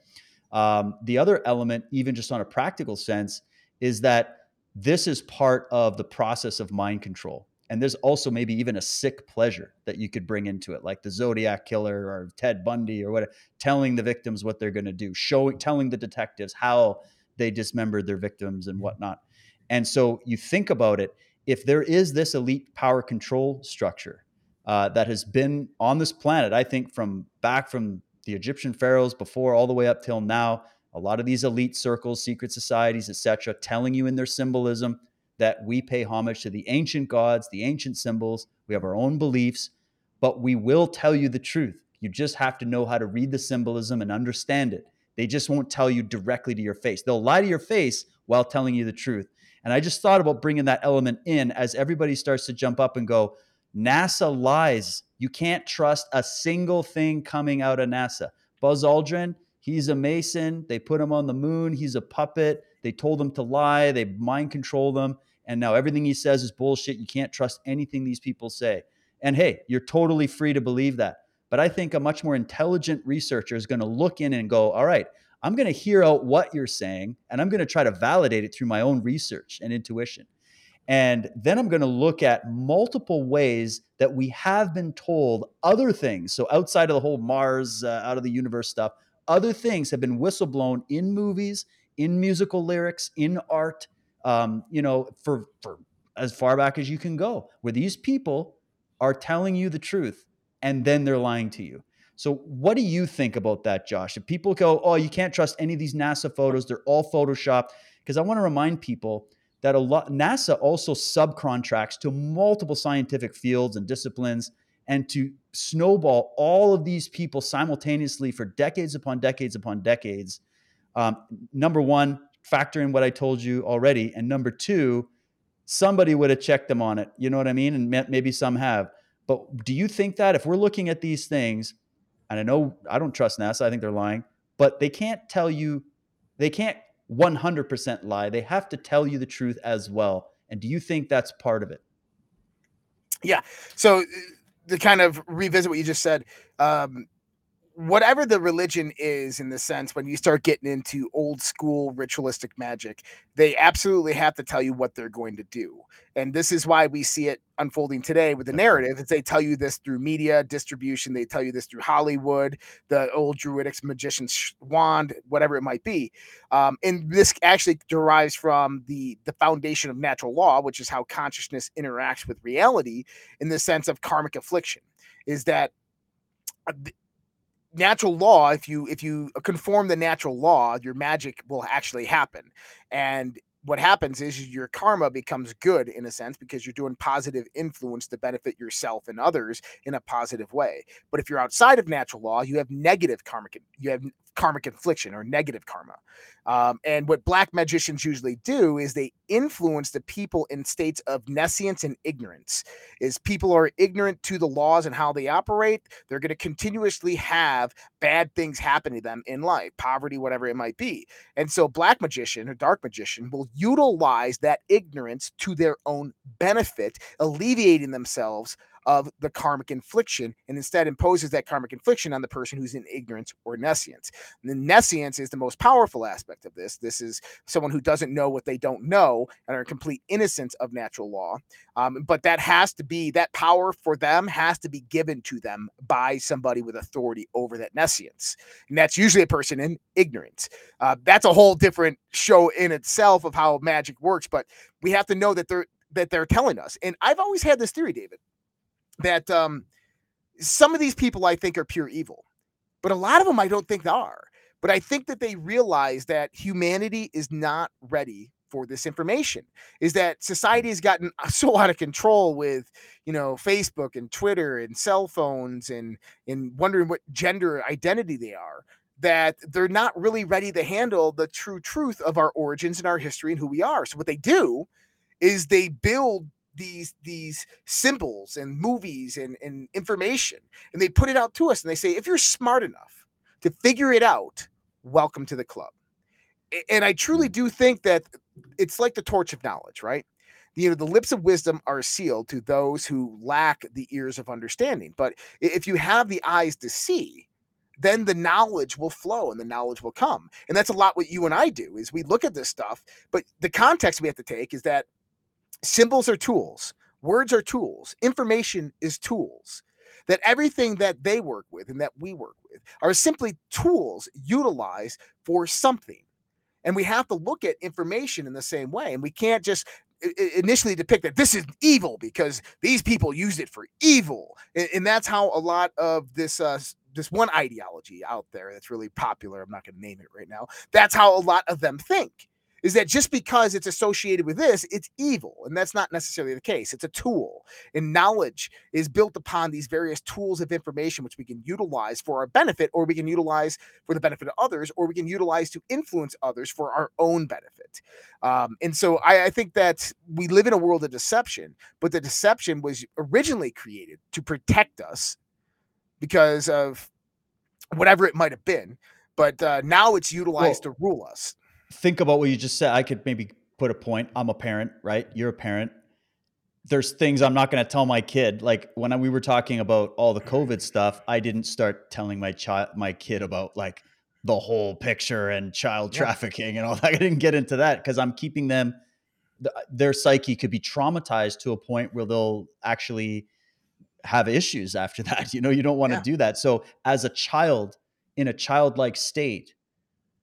um, the other element, even just on a practical sense, is that this is part of the process of mind control. And there's also maybe even a sick pleasure that you could bring into it, like the Zodiac killer or Ted Bundy or whatever, telling the victims what they're going to do, showing, telling the detectives how they dismembered their victims and whatnot. And so you think about it, if there is this elite power control structure uh, that has been on this planet, I think from back from the Egyptian pharaohs before all the way up till now, a lot of these elite circles, secret societies, etc., telling you in their symbolism that we pay homage to the ancient gods, the ancient symbols. We have our own beliefs, but we will tell you the truth. You just have to know how to read the symbolism and understand it. They just won't tell you directly to your face. They'll lie to your face while telling you the truth. And I just thought about bringing that element in as everybody starts to jump up and go, NASA lies. You can't trust a single thing coming out of NASA. Buzz Aldrin, he's a Mason. They put him on the moon. He's a puppet. They told him to lie. They mind control them. And now everything he says is bullshit. You can't trust anything these people say. And hey, you're totally free to believe that. But I think a much more intelligent researcher is going to look in and go, all right, I'm going to hear out what you're saying and I'm going to try to validate it through my own research and intuition. And then I'm going to look at multiple ways that we have been told other things. So, outside of the whole Mars, uh, out of the universe stuff, other things have been whistleblown in movies, in musical lyrics, in art, um, you know, for, for as far back as you can go, where these people are telling you the truth and then they're lying to you. So, what do you think about that, Josh? If people go, oh, you can't trust any of these NASA photos, they're all Photoshopped. Because I want to remind people that a lot NASA also subcontracts to multiple scientific fields and disciplines and to snowball all of these people simultaneously for decades upon decades upon decades. Um, number one, factor in what I told you already. And number two, somebody would have checked them on it. You know what I mean? And maybe some have. But do you think that if we're looking at these things, and I know I don't trust NASA, I think they're lying, but they can't tell you, they can't 100% lie. They have to tell you the truth as well. And do you think that's part of it? Yeah. So to kind of revisit what you just said, um, whatever the religion is in the sense when you start getting into old school ritualistic magic they absolutely have to tell you what they're going to do. And this is why we see it unfolding today with the narrative is they tell you this through media distribution they tell you this through hollywood the old druidic magician's wand whatever it might be. Um, and this actually derives from the the foundation of natural law which is how consciousness interacts with reality in the sense of karmic affliction is that uh, natural law if you if you uh, conform the natural law your magic will actually happen. And what happens is your karma becomes good in a sense because you're doing positive influence to benefit yourself and others in a positive way. But if you're outside of natural law you have negative karmic you have karmic infliction or negative karma. Um, and what black magicians usually do is they influence the people in states of nescience and ignorance. Is people are ignorant to the laws and how they operate, they're going to continuously have bad things happen to them in life, poverty, whatever it might be. And so, black magician or dark magician will utilize that ignorance to their own benefit, alleviating themselves of the karmic infliction and instead imposes that karmic infliction on the person who's in ignorance or nescience. And the nescience is the most powerful aspect of this. This is someone who doesn't know what they don't know and are in complete innocence of natural law. Um, but that has to be that power for them has to be given to them by somebody with authority over that nescience. And that's usually a person in ignorance. Uh, that's a whole different show in itself of how magic works. But we have to know that they're that they're telling us. And I've always had this theory, David that um, some of these people I think are pure evil, but a lot of them I don't think they are. But I think that they realize that humanity is not ready for this information is that society has gotten so out of control with you know facebook and twitter and cell phones and and wondering what gender identity they are that they're not really ready to handle the true truth of our origins and our history and who we are so what they do is they build these these symbols and movies and, and information and they put it out to us and they say if you're smart enough to figure it out welcome to the club. And i truly do think that it's like the torch of knowledge right? You know the lips of wisdom are sealed to those who lack the ears of understanding but if you have the eyes to see then the knowledge will flow and the knowledge will come and that's a lot what you and i do is we look at this stuff but the context we have to take is that symbols are tools, words are tools, information is tools. That everything that they work with and that we work with are simply tools utilized for something. And we have to look at information in the same way. And we can't just initially depict that this is evil because these people use it for evil. And, that's how a lot of this uh, this one ideology out there that's really popular. I'm not going to name it right now. That's how a lot of them think is that just because it's associated with this, it's evil. And that's not necessarily the case. It's a tool. And knowledge is built upon these various tools of information, which we can utilize for our benefit, or we can utilize for the benefit of others, or we can utilize to influence others for our own benefit. Um, and so I, I think that we live in a world of deception, but the deception was originally created to protect us because of whatever it might have been. But uh, now it's utilized well, to rule us think about what you just said. I could maybe put a point. I'm a parent, right? You're a parent. there's things I'm not going to tell my kid. Like when we were talking about all the COVID stuff, I didn't start telling my child, my kid about like the whole picture and child yeah. trafficking and all that. I didn't get into that because I'm keeping them. Their psyche could be traumatized to a point where they'll actually have issues after that. You know, you don't want to yeah. do that. So as a child in a childlike state,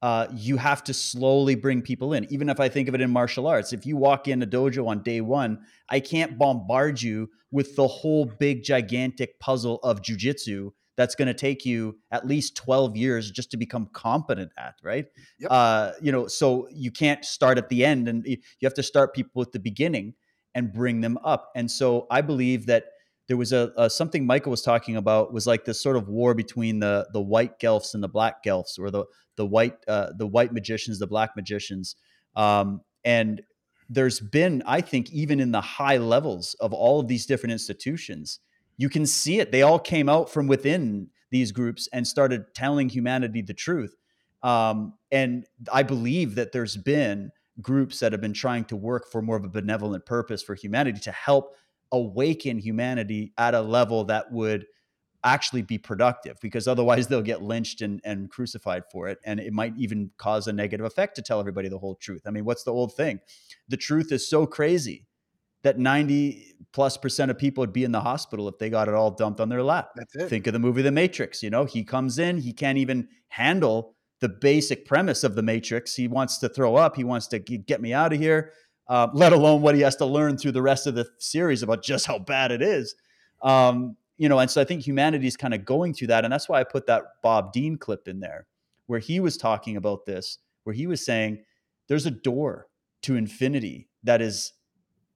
uh, you have to slowly bring people in. Even if I think of it in martial arts, if you walk in a dojo on day one, I can't bombard you with the whole big, gigantic puzzle of jujitsu that's going to take you at least 12 years just to become competent at, right? Yep. Uh, you know, so you can't start at the end and you have to start people at the beginning and bring them up. And so I believe that there was a, a, something Michael was talking about was like this sort of war between the the white Guelphs and the black Guelphs, or the the white uh, the white magicians, the black magicians, um, and there's been, I think, even in the high levels of all of these different institutions, you can see it. They all came out from within these groups and started telling humanity the truth. Um, and I believe that there's been groups that have been trying to work for more of a benevolent purpose for humanity to help awaken humanity at a level that would actually be productive because otherwise they'll get lynched and, and crucified for it and it might even cause a negative effect to tell everybody the whole truth. I mean what's the old thing? The truth is so crazy that 90 plus percent of people would be in the hospital if they got it all dumped on their lap. That's it. think of the movie the matrix you know? He comes in he can't even handle the basic premise of the matrix. He wants to throw up he wants to get me out of here uh, let alone what he has to learn through the rest of the series about just how bad it is. Um, you know, and so I think humanity is kind of going through that, and that's why I put that Bob Dean clip in there, where he was talking about this, where he was saying there's a door to infinity that is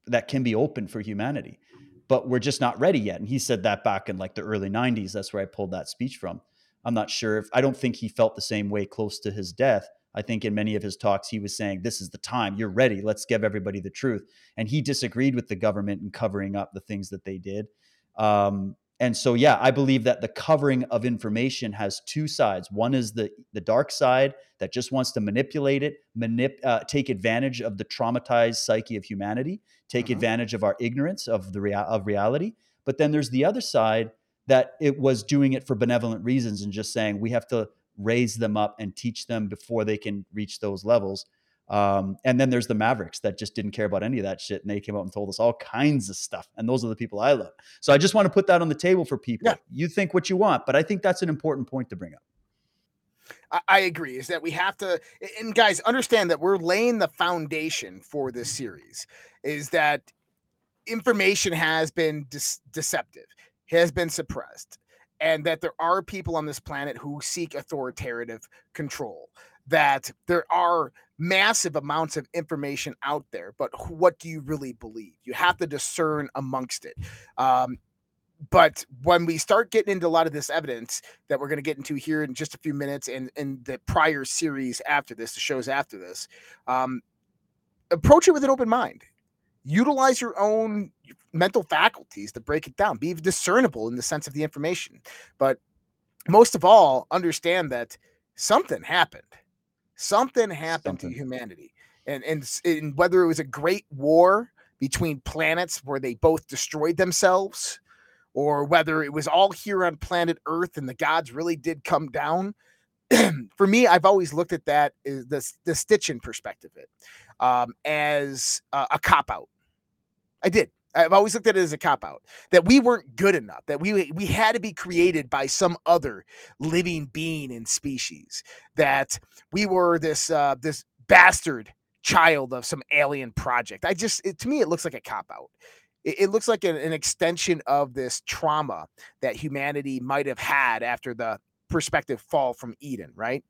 that can be open for humanity, but we're just not ready yet. And he said that back in like the early '90s. That's where I pulled that speech from. I'm not sure if I don't think he felt the same way close to his death, I think in many of his talks, he was saying, This is the time. You're ready. Let's give everybody the truth. And he disagreed with the government in covering up the things that they did. Um, and so, yeah, I believe that the covering of information has two sides. One is the the dark side that just wants to manipulate it, manip- uh, take advantage of the traumatized psyche of humanity, take mm-hmm. advantage of our ignorance of the rea- of reality. But then there's the other side that it was doing it for benevolent reasons and just saying we have to raise them up and teach them before they can reach those levels. Um, and then there's the Mavericks that just didn't care about any of that shit. And they came out and told us all kinds of stuff. And those are the people I love. So I just want to put that on the table for people. Yeah. You think what you want, but I think that's an important point to bring up. I agree. Is that we have to, and guys, understand that we're laying the foundation for this series. Is that information has been de- deceptive, has been suppressed and that there are people on this planet who seek authoritative control that there are massive amounts of information out there but what do you really believe? You have to discern amongst it. Um, but when we start getting into a lot of this evidence that we're going to get into here in just a few minutes and in the prior series after this the shows after this um, approach it with an open mind. Utilize your own mental faculties to break it down. Be discernible in the sense of the information. But most of all, understand that something happened. Something happened something. to humanity. And, and, and whether it was a great war between planets where they both destroyed themselves, or whether it was all here on planet Earth and the gods really did come down. For me, I've always looked at that the, the Sitchin perspective it um, as a, a cop out. I did. I've always looked at it as a cop out that we weren't good enough, that we we had to be created by some other living being and species, that we were this uh, this bastard child of some alien project. I just it, to me it looks like a cop out. It, it looks like an, an extension of this trauma that humanity might have had after the perspective fall from Eden, right?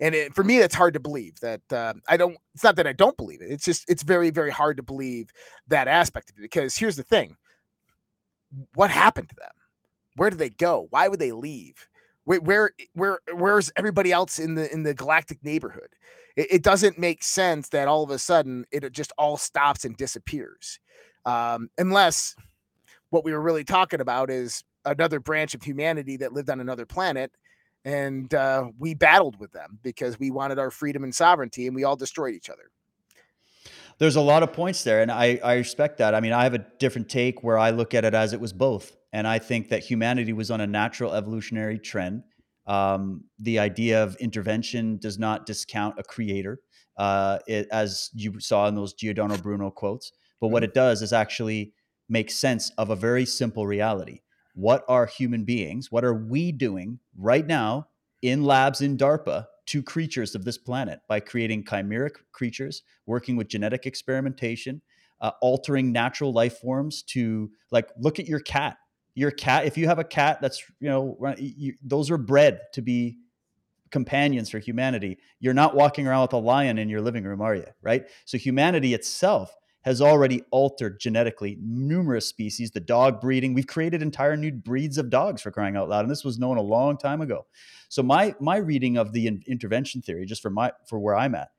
And it, for me that's hard to believe that uh, i don't it's not that i don't believe it it's just it's very very hard to believe that aspect of it because here's the thing. What happened to them? Where did they go? Why would they leave? Where where, where where's everybody else in the in the galactic neighborhood? It, it doesn't make sense that all of a sudden it just all stops and disappears um, unless what we were really talking about is another branch of humanity that lived on another planet and uh, we battled with them because we wanted our freedom and sovereignty, and we all destroyed each other. there's a lot of points there, and I, I respect that. I mean, I have a different take where I look at it as it was both, and I think that humanity was on a natural evolutionary trend. Um, the idea of intervention does not discount a creator, uh, it, as you saw in those Giordano Bruno quotes. But what it does is actually make sense of a very simple reality. What are human beings? What are we doing right now in labs in DARPA to creatures of this planet by creating chimeric creatures, working with genetic experimentation, uh, altering natural life forms to like look at your cat. Your cat, if you have a cat that's you know you, those are bred to be companions for humanity. You're not walking around with a lion in your living room, are you? Right. So humanity itself has already altered genetically numerous species. The dog breeding, we've created entire new breeds of dogs for crying out loud, and this was known a long time ago. So my my reading of the in- intervention theory, just for my for where I'm at,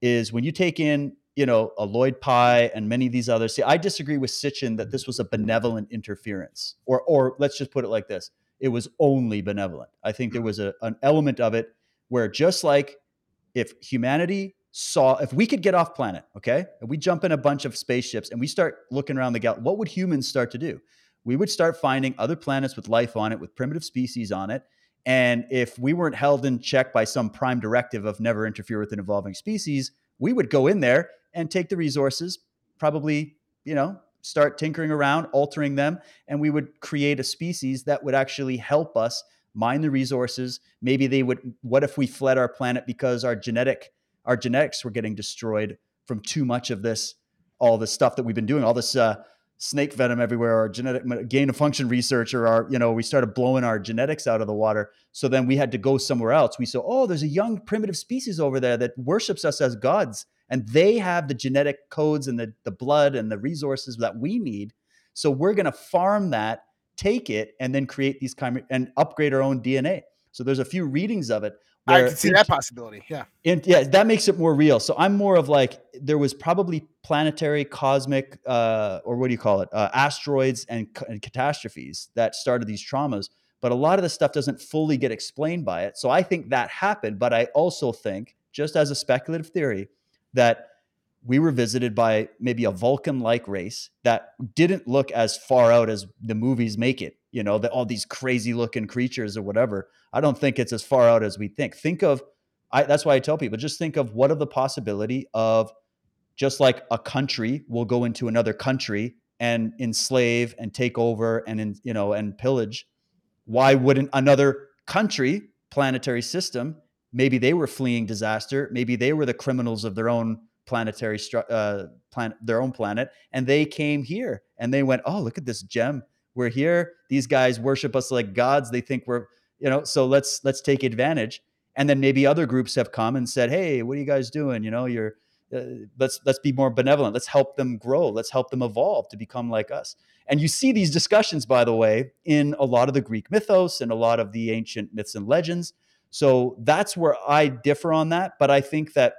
is when you take in you know a Lloyd Pye and many of these others. See, I disagree with Sitchin that this was a benevolent interference, or or let's just put it like this: it was only benevolent. I think there hmm. was a, an element of it where just like if humanity saw if we could get off planet, okay, and we jump in a bunch of spaceships and we start looking around the galaxy, what would humans start to do? We would start finding other planets with life on it, with primitive species on it. And if we weren't held in check by some prime directive of never interfere with an evolving species, we would go in there and take the resources, probably, you know, start tinkering around, altering them, and we would create a species that would actually help us mine the resources. Maybe they would, what if we fled our planet because our genetic our genetics were getting destroyed from too much of this, all this stuff that we've been doing, all this uh, snake venom everywhere, our genetic gain of function research, or our, you know, we started blowing our genetics out of the water. So then we had to go somewhere else. We saw, oh, there's a young primitive species over there that worships us as gods, and they have the genetic codes and the, the blood and the resources that we need. So we're going to farm that, take it, and then create these kind of, and upgrade our own DNA. So there's a few readings of it. I can see that possibility. Yeah. And yeah, that makes it more real. So I'm more of like there was probably planetary, cosmic, uh, or what do you call it, uh, asteroids and, and catastrophes that started these traumas. But a lot of the stuff doesn't fully get explained by it. So I think that happened. But I also think, just as a speculative theory, that we were visited by maybe a Vulcan like race that didn't look as far out as the movies make it, you know, that all these crazy looking creatures or whatever. I don't think it's as far out as we think. Think of, I, that's why I tell people just think of what of the possibility of just like a country will go into another country and enslave and take over and, in, you know, and pillage. Why wouldn't another country, planetary system, maybe they were fleeing disaster, maybe they were the criminals of their own planetary uh, planet, their own planet, and they came here and they went, "Oh, look at this gem. We're here. These guys worship us like gods. They think we're, you know, so let's let's take advantage." And then maybe other groups have come and said, "Hey, what are you guys doing? You know, you're uh, let's let's be more benevolent. Let's help them grow. Let's help them evolve to become like us." And you see these discussions, by the way, in a lot of the Greek mythos and a lot of the ancient myths and legends. So that's where I differ on that. But I think that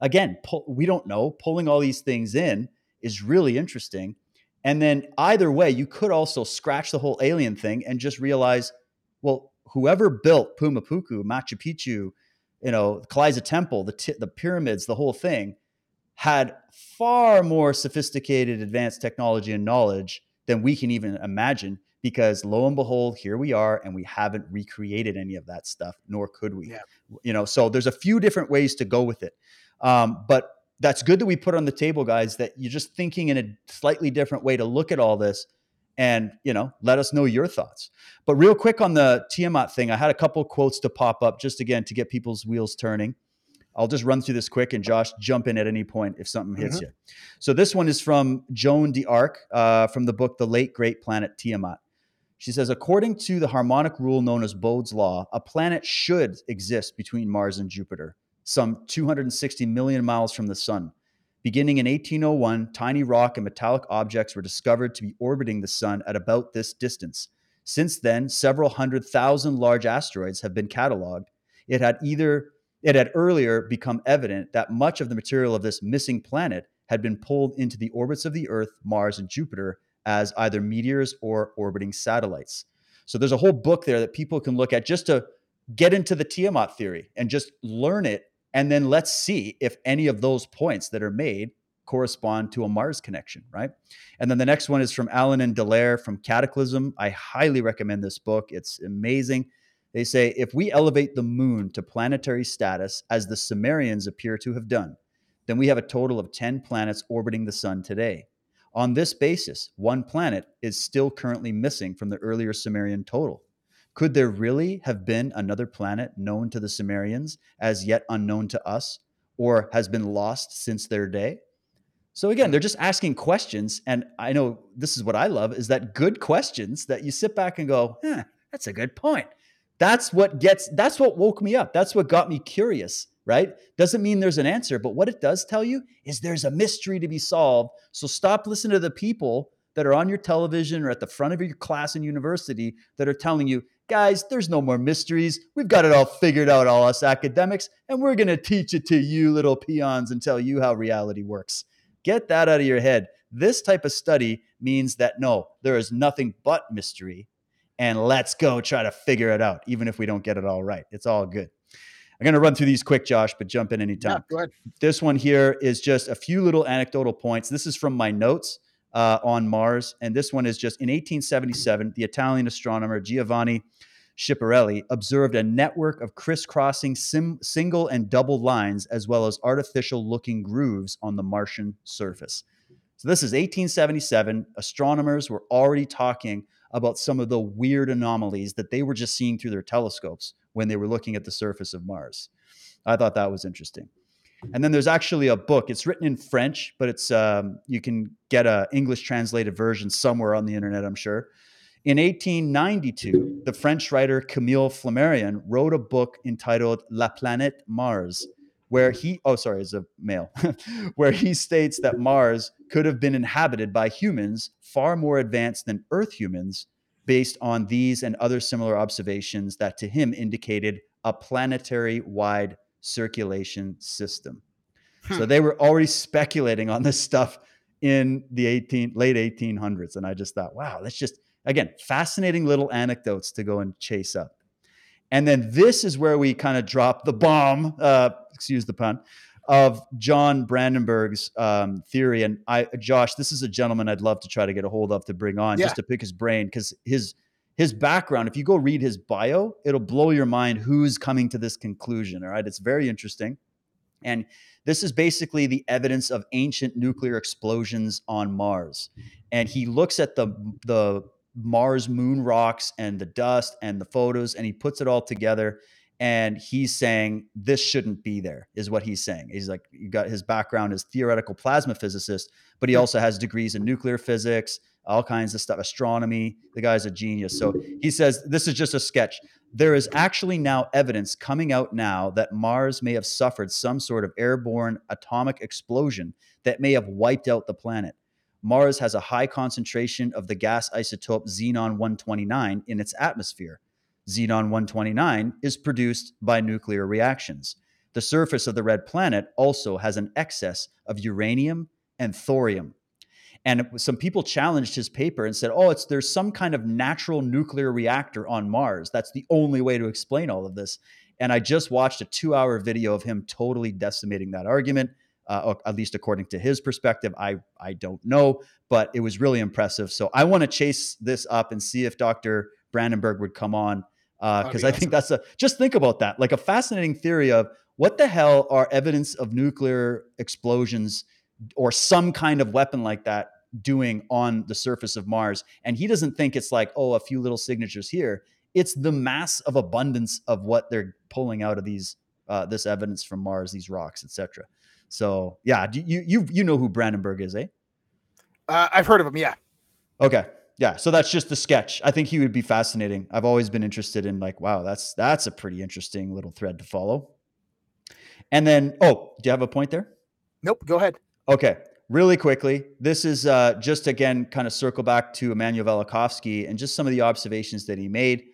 again, pull, we don't know. Pulling all these things in is really interesting. And then either way, you could also scratch the whole alien thing and just realize, well, whoever built Puma Punku, Machu Picchu, you know, Kailasa Temple, the t- the pyramids, the whole thing, had far more sophisticated, advanced technology and knowledge than we can even imagine. Because lo and behold, here we are, and we haven't recreated any of that stuff, nor could we. Yeah. You know, so there's a few different ways to go with it. Um, but that's good that we put on the table, guys, that you're just thinking in a slightly different way to look at all this and, you know, let us know your thoughts. But real quick on the Tiamat thing, I had a couple quotes to pop up just again to get people's wheels turning. I'll just run through this quick and Josh, jump in at any point if something hits Mhm. you. So this one is from Joan d'Arc uh, from the book The Late Great Planet Tiamat. She says, according to the harmonic rule known as Bode's Law, a planet should exist between Mars and Jupiter, some 260 million miles from the sun. Beginning in 1801, tiny rock and metallic objects were discovered to be orbiting the sun at about this distance. Since then, several hundred thousand large asteroids have been cataloged. It had either it had earlier become evident that much of the material of this missing planet had been pulled into the orbits of the Earth, Mars, and Jupiter as either meteors or orbiting satellites. So there's a whole book there that people can look at just to get into the Tiamat theory and just learn it. And then let's see if any of those points that are made correspond to a Mars connection, right? And then the next one is from Allan and Delair from Cataclysm. I highly recommend this book. It's amazing. They say if we elevate the moon to planetary status, as the Sumerians appear to have done, then we have a total of 10 planets orbiting the sun today. On this basis, one planet is still currently missing from the earlier Sumerian total. Could there really have been another planet known to the Sumerians as yet unknown to us, or has been lost since their day? So again, they're just asking questions, and I know this is what I love: is that good questions that you sit back and go, eh, "That's a good point." That's what gets. That's what woke me up. That's what got me curious right? Doesn't mean there's an answer, but what it does tell you is there's a mystery to be solved. So stop listening to the people that are on your television or at the front of your class in university that are telling you, guys, there's no more mysteries. We've got it all figured out, all us academics, and we're going to teach it to you little peons and tell you how reality works. Get that out of your head. This type of study means that no, there is nothing but mystery. And let's go try to figure it out, even if we don't get it all right. It's all good. I'm going to run through these quick, Josh, but jump in anytime. Yeah, go ahead. This one here is just a few little anecdotal points. This is from my notes uh, on Mars. And this one is just in 1877, the Italian astronomer Giovanni Schiaparelli observed a network of crisscrossing sim- single and double lines, as well as artificial looking grooves on the Martian surface. So, this is 1877. Astronomers were already talking about some of the weird anomalies that they were just seeing through their telescopes when they were looking at the surface of Mars. I thought that was interesting. And then there's actually a book. It's written in French, but it's um, you can get a English translated version somewhere on the internet, I'm sure. In 1892, the French writer Camille Flammarion wrote a book entitled La Planète Mars, where he oh sorry, is a male, where he states that Mars could have been inhabited by humans far more advanced than Earth humans based on these and other similar observations that to him indicated a planetary wide circulation system. Hmm. So they were already speculating on this stuff in the 18 late 1800s and I just thought, wow, that's just again, fascinating little anecdotes to go and chase up. And then this is where we kind of drop the bomb, uh, excuse the pun, of John Brandenburg's um, theory. And I, Josh, this is a gentleman I'd love to try to get a hold of to bring on yeah. just to pick his brain because his his background. If you go read his bio, it'll blow your mind who's coming to this conclusion. All right, it's very interesting, and this is basically the evidence of ancient nuclear explosions on Mars. And he looks at the the Mars moon rocks and the dust and the photos, and he puts it all together and he's saying this shouldn't be there is what he's saying. He's like you got his background as theoretical plasma physicist but he hmm. also has degrees in nuclear physics all kinds of stuff astronomy. The guy's a genius. So he says this is just a sketch. There is actually now evidence coming out now that mars may have suffered some sort of airborne atomic explosion that may have wiped out the planet. Mars has a high concentration of the gas isotope xenon 129 in its atmosphere Xenon 129 is produced by nuclear reactions. The surface of the red planet also has an excess of uranium and thorium. And some people challenged his paper and said, "Oh, it's there's some kind of natural nuclear reactor on Mars. That's the only way to explain all of this." And I just watched a 2-hour video of him totally decimating that argument. Uh, at least according to his perspective, I I don't know, but it was really impressive. So I want to chase this up and see if Dr. Brandenburg would come on because uh, I awesome. think that's a just think about that like a fascinating theory of what the hell are evidence of nuclear explosions or some kind of weapon like that doing on the surface of Mars? And he doesn't think it's like oh a few little signatures here. It's the mass of abundance of what they're pulling out of these uh, this evidence from Mars these rocks etc so yeah you you you know who Brandenburg is eh? Uh, I've heard of him yeah. Okay yeah, so that's just the sketch. I think he would be fascinating. I've always been interested in like, wow, that's that's a pretty interesting little thread to follow. And then, oh, do you have a point there? Nope. Go ahead. Okay, really quickly. This is uh, just again kind of circle back to Immanuel Velikovsky and just some of the observations that he made,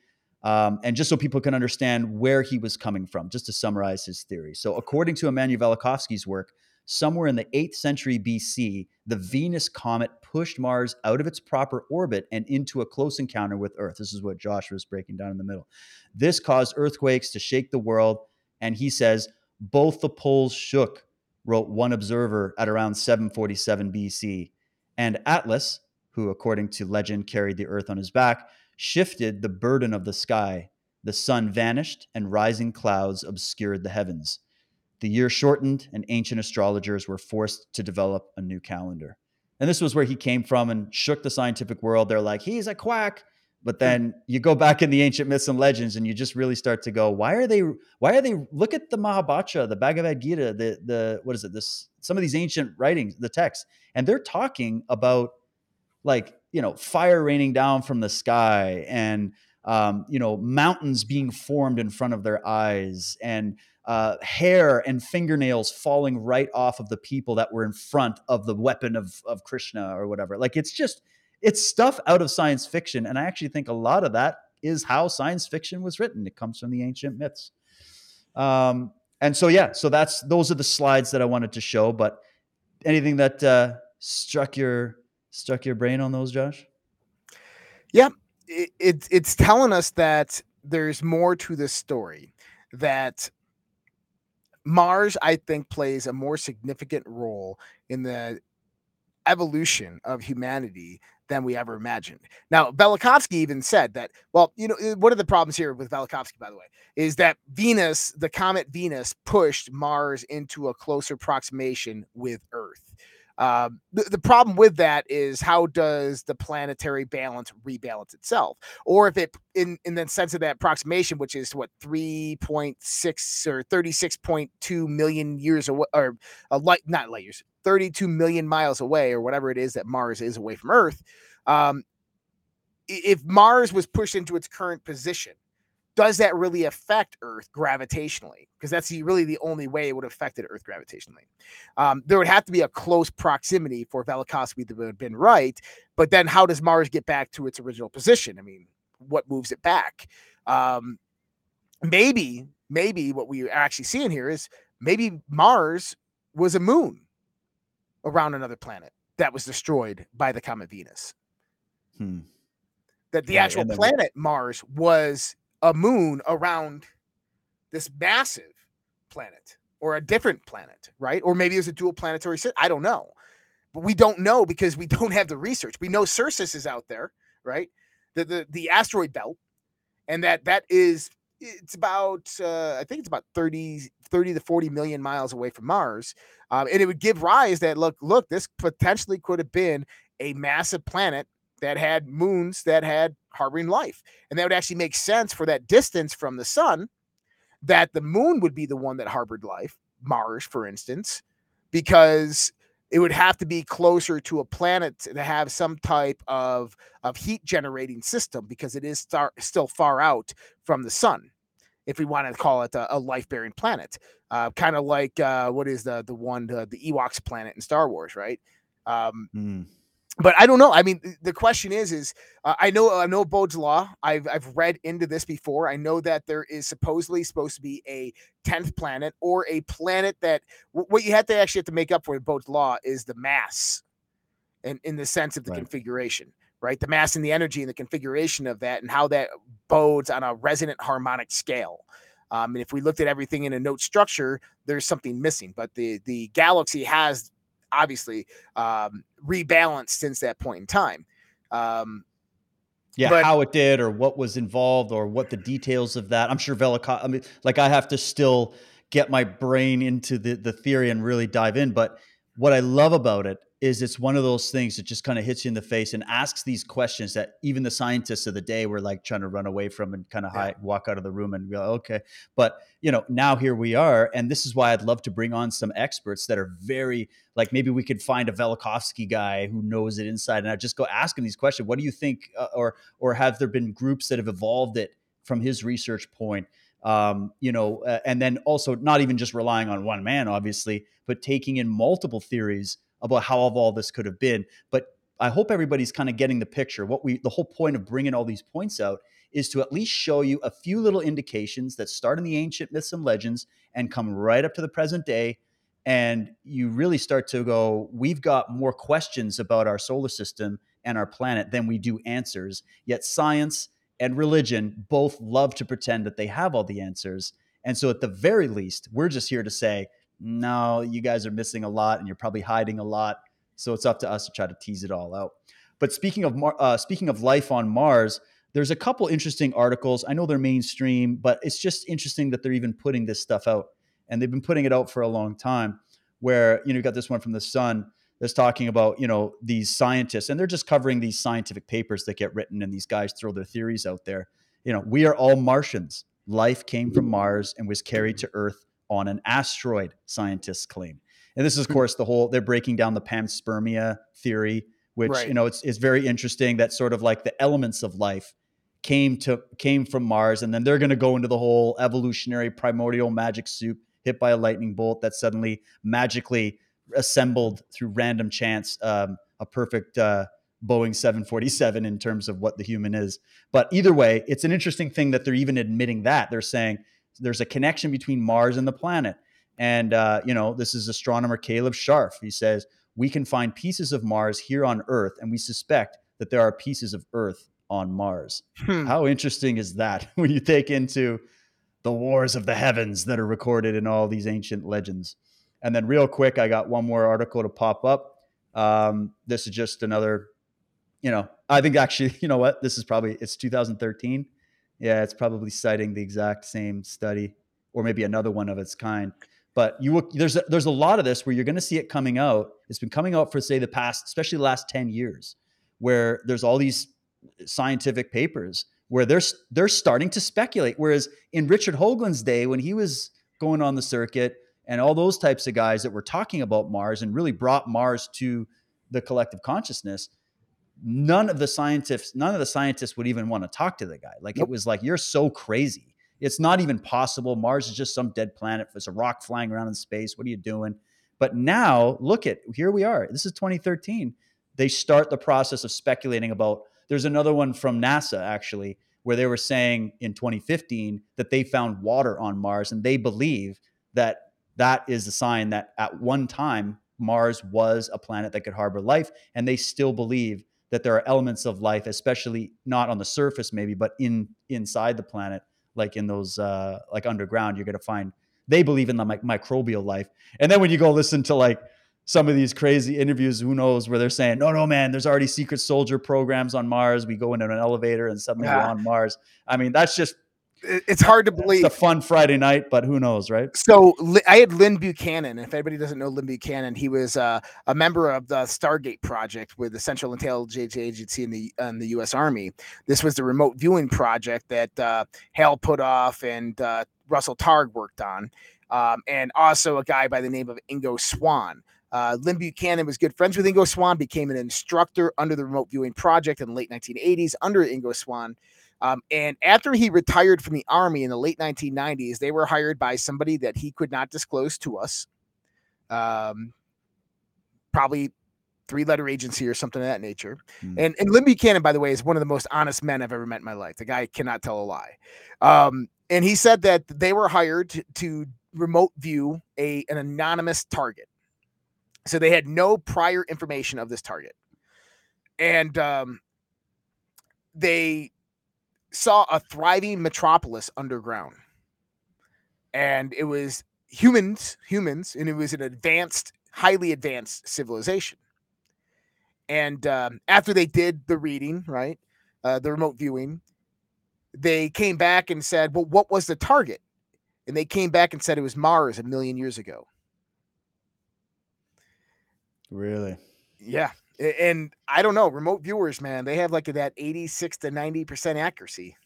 um, and just so people can understand where he was coming from. Just to summarize his theory. So, according to Immanuel Velikovsky's work, somewhere in the 8th century BC, the Venus comet pushed Mars out of its proper orbit and into a close encounter with Earth. This is what Josh was breaking down in the middle. This caused earthquakes to shake the world. And he says both the poles shook. wrote one observer at around 747 BC. And Atlas, who according to legend carried the earth on his back, shifted the burden of the sky. The sun vanished and rising clouds obscured the heavens. The year shortened and ancient astrologers were forced to develop a new calendar. And this was where he came from and shook the scientific world. They're like, he's a quack. But then you go back in the ancient myths and legends, and you just really start to go, why are they? Why are they? Look at the Mahabharata, the Bhagavad Gita, the the what is it? This some of these ancient writings, the texts, and they're talking about like you know fire raining down from the sky and um, you know mountains being formed in front of their eyes and uh, hair and fingernails falling right off of the people that were in front of the weapon of of Krishna or whatever. Like it's just it's stuff out of science fiction, and I actually think a lot of that is how science fiction was written. It comes from the ancient myths. Um, and so yeah, so that's those are the slides that I wanted to show. But anything that uh, struck your struck your brain on those, Josh? Yeah, it, it, it's telling us that there's more to this story. That Mars, I think, plays a more significant role in the evolution of humanity than we ever imagined. Now, Velikovsky even said that, well, you know, eh, one of the problems here with Velikovsky, by the way, is that Venus, the comet Venus, pushed Mars into a closer approximation with Earth. Um, the, the problem with that is how does the planetary balance rebalance itself, or if it in in the sense of that approximation, which is what three point six or thirty six point two million years away, or a light not light years, thirty two million miles away, or whatever it is that Mars is away from Earth. Um, if Mars was pushed into its current position, does that really affect Earth gravitationally? Because that's the, really the only way it would have affected Earth gravitationally. Um, there would have to be a close proximity for Velikovsky to have been right. But then, how does Mars get back to its original position? I mean, what moves it back? Um, maybe, maybe what we are actually seeing here is maybe Mars was a moon around another planet that was destroyed by the comet Venus. Hmm. That the Yeah, actual planet Mars was a moon around this massive planet or a different planet, right? Or maybe was a dual planetary system. I don't know. But we don't know because we don't have the research. We know Ceres is out there, right? The the, the asteroid belt, and that that is it's about uh, I think it's about 30, 30 to 40 million miles away from Mars. Um, and it would give rise that look, look, this potentially could have been a massive planet that had moons that had harboring life. And that would actually make sense for that distance from the sun, that the moon would be the one that harbored life, Mars, for instance, because it would have to be closer to a planet to have some type of, of heat generating system because it is star, still far out from the sun. If we want to call it a, a life bearing planet, uh, kind of like uh, what is the the one the, the Ewoks planet in Star Wars, right? Um, Hmm. But I don't know. I mean, the question is, is uh, I know I know Bode's law. I've I've read into this before. I know that there is supposedly supposed to be a tenth planet or a planet that wh- what you have to actually have to make up for in Bode's law is the mass, and in the sense of the Right. configuration, right? The mass and the energy and the configuration of that, and how that bodes on a resonant harmonic scale. Um, and if we looked at everything in a note structure, there's something missing. But the the galaxy has obviously um, rebalanced since that point in time. Um, yeah, But- how it did or what was involved or what the details of that. I'm sure Velikov, I mean, like I have to still get my brain into the, the theory and really dive in. But what I love about it is it's one of those things that just kind of hits you in the face and asks these questions that even the scientists of the day were like trying to run away from and kind of Yeah. hide, walk out of the room and be like, okay. But, you know, now here we are. And this is why I'd love to bring on some experts that are very, like maybe we could find a Velikovsky guy who knows it inside and I just go ask him these questions. What do you think? Uh, or, or have there been groups that have evolved it from his research point? Um, you know, uh, and then also not even just relying on one man, obviously, but taking in multiple theories about how all this could have been. But I hope everybody's kind of getting the picture. What we, the whole point of bringing all these points out is to at least show you a few little indications that start in the ancient myths and legends and come right up to the present day. And you really start to go, we've got more questions about our solar system and our planet than we do answers. Yet science and religion both love to pretend that they have all the answers. And so, at the very least, we're just here to say, no, you guys are missing a lot and you're probably hiding a lot. So it's up to us to try to tease it all out. But speaking of Mar- uh, speaking of life on Mars, there's a couple interesting articles. I know they're mainstream, but it's just interesting that they're even putting this stuff out, and they've been putting it out for a long time. Where you know you got this one from the Sun that's talking about you know these scientists, and they're just covering these scientific papers that get written, and these guys throw their theories out there. You know, we are all Martians. Life came from Mars and was carried to Earth on an asteroid. Scientists claim, and this is of course the whole. They're breaking down the panspermia theory which right. you know it's, it's very interesting that sort of like the elements of life came to came from Mars, and then they're going to go into the whole evolutionary primordial magic soup hit by a lightning bolt that suddenly magically assembled through random chance um, a perfect uh, Boeing 747 in terms of what the human is. But either way, it's an interesting thing that they're even admitting that they're saying there's a connection between Mars and the planet. And uh, you know, this is astronomer Caleb Scharf. He says we can find pieces of Mars here on Earth, and we suspect that there are pieces of Earth on Mars. Hmm. How interesting is that when you take into the wars of the heavens that are recorded in all these ancient legends? And then, real quick, I got one more article to pop up. Um, this is just another, you know, I think actually, you know what? This is probably it's 2013. Yeah, it's probably citing the exact same study, or maybe another one of its kind. But you will, there's a, there's a lot of this where you're going to see it coming out. It's been coming out for say the past, especially the last ten years, where there's all these scientific papers where they're they're starting to speculate. Whereas in Richard Hoagland's day, when he was going on the circuit, and all those types of guys that were talking about Mars and really brought Mars to the collective consciousness, none of the scientists, none of the scientists would even want to talk to the guy. Like nope. it was like, you're so crazy. It's not even possible. Mars is just some dead planet. It's a rock flying around in space. What are you doing? But now, look at here we are. This is 2013. They start the process of speculating about. There's another one from NASA actually, where they were saying in 2015 that they found water on Mars, and they believe that that is a sign that at one time Mars was a planet that could harbor life, and they still believe that there are elements of life, especially not on the surface, maybe, but in inside the planet like in those uh, like underground, you're gonna find they believe in the mi- microbial life. And then when you go listen to like some of these crazy interviews, who knows, where they're saying, no, no, man, there's already secret soldier programs on Mars. We go into an elevator and suddenly yeah. we're on Mars. I mean, that's just it's hard to believe. It's a fun Friday night, but who knows, right? So I had Lyn Buchanan. If anybody doesn't know Lyn Buchanan, he was uh, a member of the Stargate project with the Central Intelligence Agency in the in the U.S. Army. This was the remote viewing project that uh, Hal Puthoff and uh, Russell Targ worked on, um, and also a guy by the name of Ingo Swann. Uh, Lyn Buchanan was good friends with Ingo Swann, became an instructor under the remote viewing project in the late 1980s under Ingo Swann. Um, and after he retired from the army in the late 1990s, they were hired by somebody that he could not disclose to us. Um, probably three letter agency or something of that nature. Mm. And and Lyn Buchanan, by the way, is one of the most honest men I've ever met in my life. The guy cannot tell a lie. Um, and he said that they were hired to, to remote view a an anonymous target. So they had no prior information of this target. And um, they saw a thriving metropolis underground. And it was humans, humans, and it was an advanced, highly advanced civilization. And um, after they did the reading, right, uh, the remote viewing, they came back and said, Well, what was the target? And they came back and said it was Mars a million years ago. Really? Yeah and I don't know, remote viewers, man, they have like that 86 to 90% accuracy.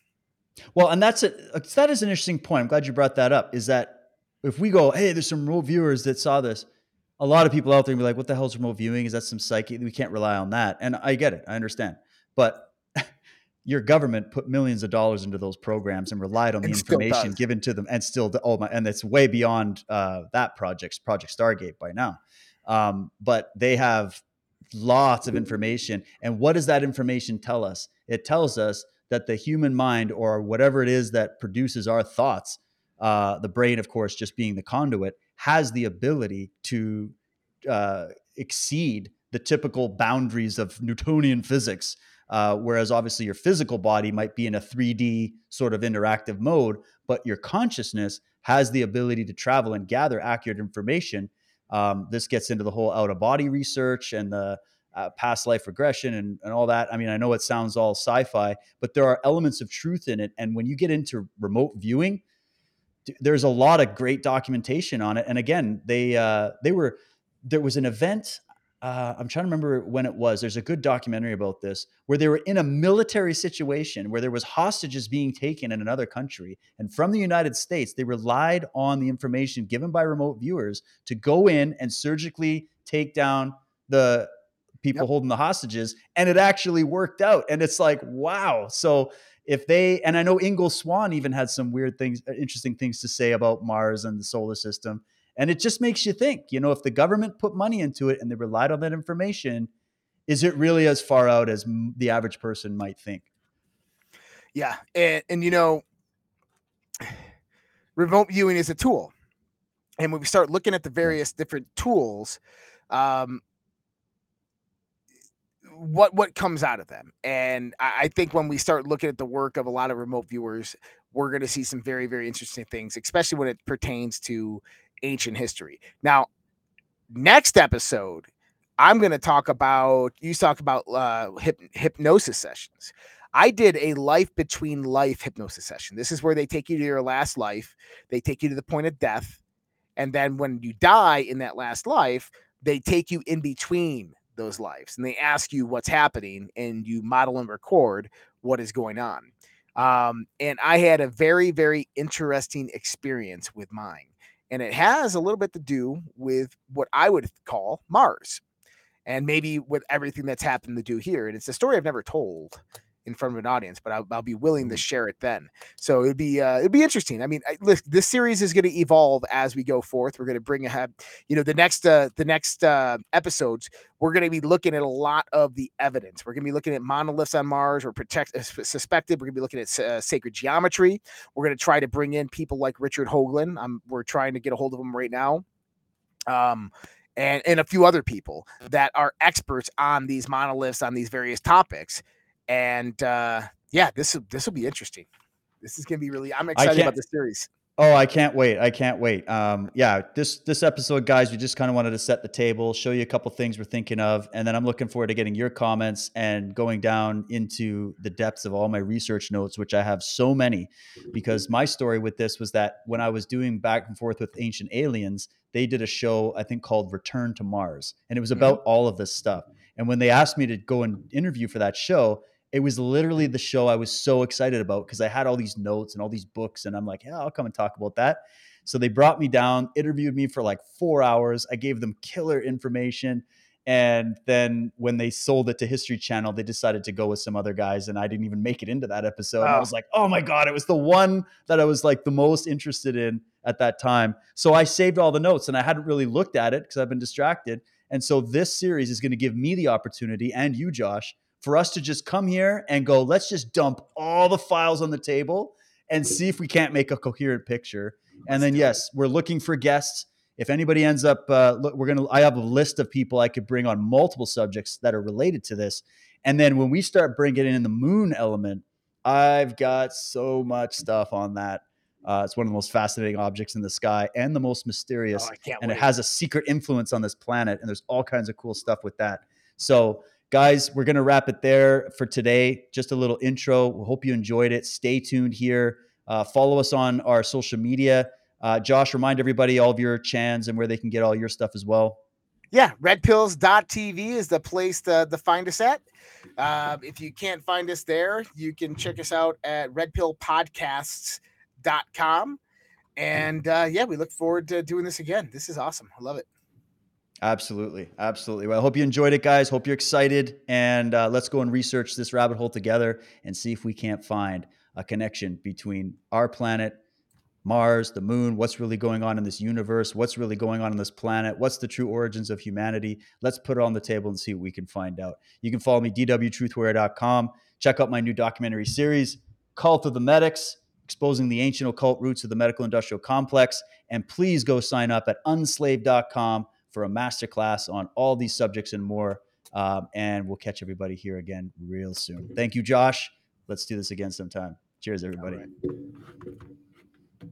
Well, and that's it. That is an interesting point. I'm glad you brought that up. Is that if we go, hey, there's some remote viewers that saw this, a lot of people out there will be like, what the hell is remote viewing? Is that some psyche? We can't rely on that. And I get it. I understand. But your government put millions of dollars into those programs and relied on the information given to them and still, oh my, and it's way beyond uh, that project, Project Stargate by now. Um, but they have lots of information. And what does that information tell us? It tells us that the human mind, or whatever it is that produces our thoughts, uh, the brain, of course, just being the conduit, has the ability to uh, exceed the typical boundaries of Newtonian physics. Uh, whereas obviously your physical body might be in a 3D sort of interactive mode, but your consciousness has the ability to travel and gather accurate information. Um, this gets into the whole out of body research and the uh, past life regression and, and all that. I mean, I know it sounds all sci fi, but there are elements of truth in it. And when you get into remote viewing, there's a lot of great documentation on it. And again, they uh, they were there was an event uh, I'm trying to remember when it was. There's a good documentary about this where they were in a military situation where there was hostages being taken in another country, and from the United States, they relied on the information given by remote viewers to go in and surgically take down the people yep. holding the hostages, and it actually worked out. And it's like, wow. So if they and I know Ingo Swann even had some weird things, uh, interesting things to say about Mars and the solar system. And it just makes you think, you know, if the government put money into it and they relied on that information, is it really as far out as the average person might think? Yeah. And, and you know, remote viewing is a tool. And when we start looking at the various different tools, um, what what comes out of them. And I, I, think when we start looking at the work of a lot of remote viewers, we're going to see some very very interesting things, especially when it pertains to ancient history. Now, next episode, I'm going to talk about you talk about uh, hypnosis sessions. I did a life between life hypnosis session. This is where they take you to your last life. They take you to the point of death. And then when you die in that last life, they take you in between those lives and they ask you what's happening and you model and record what is going on. Um, and I had a very, very interesting experience with mine and it has a little bit to do with what I would call Mars, and maybe with everything that's happened to do here. And it's a story I've never told in front of an audience, but I'll, I'll be willing to mm-hmm. share it then. So it'd be uh, it'd be interesting. I mean, I, look, this series is going to evolve as we go forth. We're going to bring ahead, you know, the next uh, the next uh, episodes. We're going to be looking at a lot of the evidence. We're going to be looking at monoliths on Mars or protect uh, suspected. We're going to be looking at uh, sacred geometry. We're going to try to bring in people like Richard Hoagland. I'm, we're trying to get a hold of him right now. Um, and, and a few other people that are experts on these monoliths on these various topics and uh, yeah, this this will be interesting. This is gonna be really. I'm excited about the series. Oh, I can't wait! I can't wait. Um, yeah, this this episode, guys, we just kind of wanted to set the table, show you a couple things we're thinking of, and then I'm looking forward to getting your comments and going down into the depths of all my research notes, which I have so many. Because my story with this was that when I was doing back and forth with Ancient Aliens, they did a show I think called Return to Mars, and it was mm-hmm. about all of this stuff. And when they asked me to go and interview for that show, it was literally the show I was so excited about because I had all these notes and all these books, and I'm like, yeah, I'll come and talk about that. So they brought me down, interviewed me for like four hours. I gave them killer information. And then when they sold it to History Channel, they decided to go with some other guys, and I didn't even make it into that episode. I was like, oh my God, it was the one that I was like the most interested in at that time. So I saved all the notes and I hadn't really looked at it because I've been distracted. And so this series is going to give me the opportunity and you, Josh, for us to just come here and go, let's just dump all the files on the table and see if we can't make a coherent picture. And then, yes, we're looking for guests. If anybody ends up, uh, look, we're gonna. I have a list of people I could bring on multiple subjects that are related to this. And then when we start bringing in the moon element, I've got so much stuff on that. Uh, it's one of the most fascinating objects in the sky and the most mysterious. Oh, and wait. it has a secret influence on this planet. And there's all kinds of cool stuff with that. So Guys, we're going to wrap it there for today. Just a little intro. We hope you enjoyed it. Stay tuned here. Uh, follow us on our social media. Uh, Josh, remind everybody all of your chans and where they can get all your stuff as well. Yeah, redpills.tv is the place to, to find us at. Uh, if you can't find us there, you can check us out at redpillpodcasts.com. And uh, yeah, we look forward to doing this again. This is awesome. I love it. Absolutely. Absolutely. Well, I hope you enjoyed it, guys. Hope you're excited. And uh, let's go and research this rabbit hole together and see if we can't find a connection between our planet, Mars, the moon, what's really going on in this universe, what's really going on in this planet, what's the true origins of humanity. Let's put it on the table and see what we can find out. You can follow me, dwtruthwarrior.com. Check out my new documentary series, Cult of the Medics exposing the ancient occult roots of the medical industrial complex. And please go sign up at unslaved.com for a masterclass on all these subjects and more. Um, and we'll catch everybody here again real soon. Thank you, Josh. Let's do this again sometime. Cheers, everybody.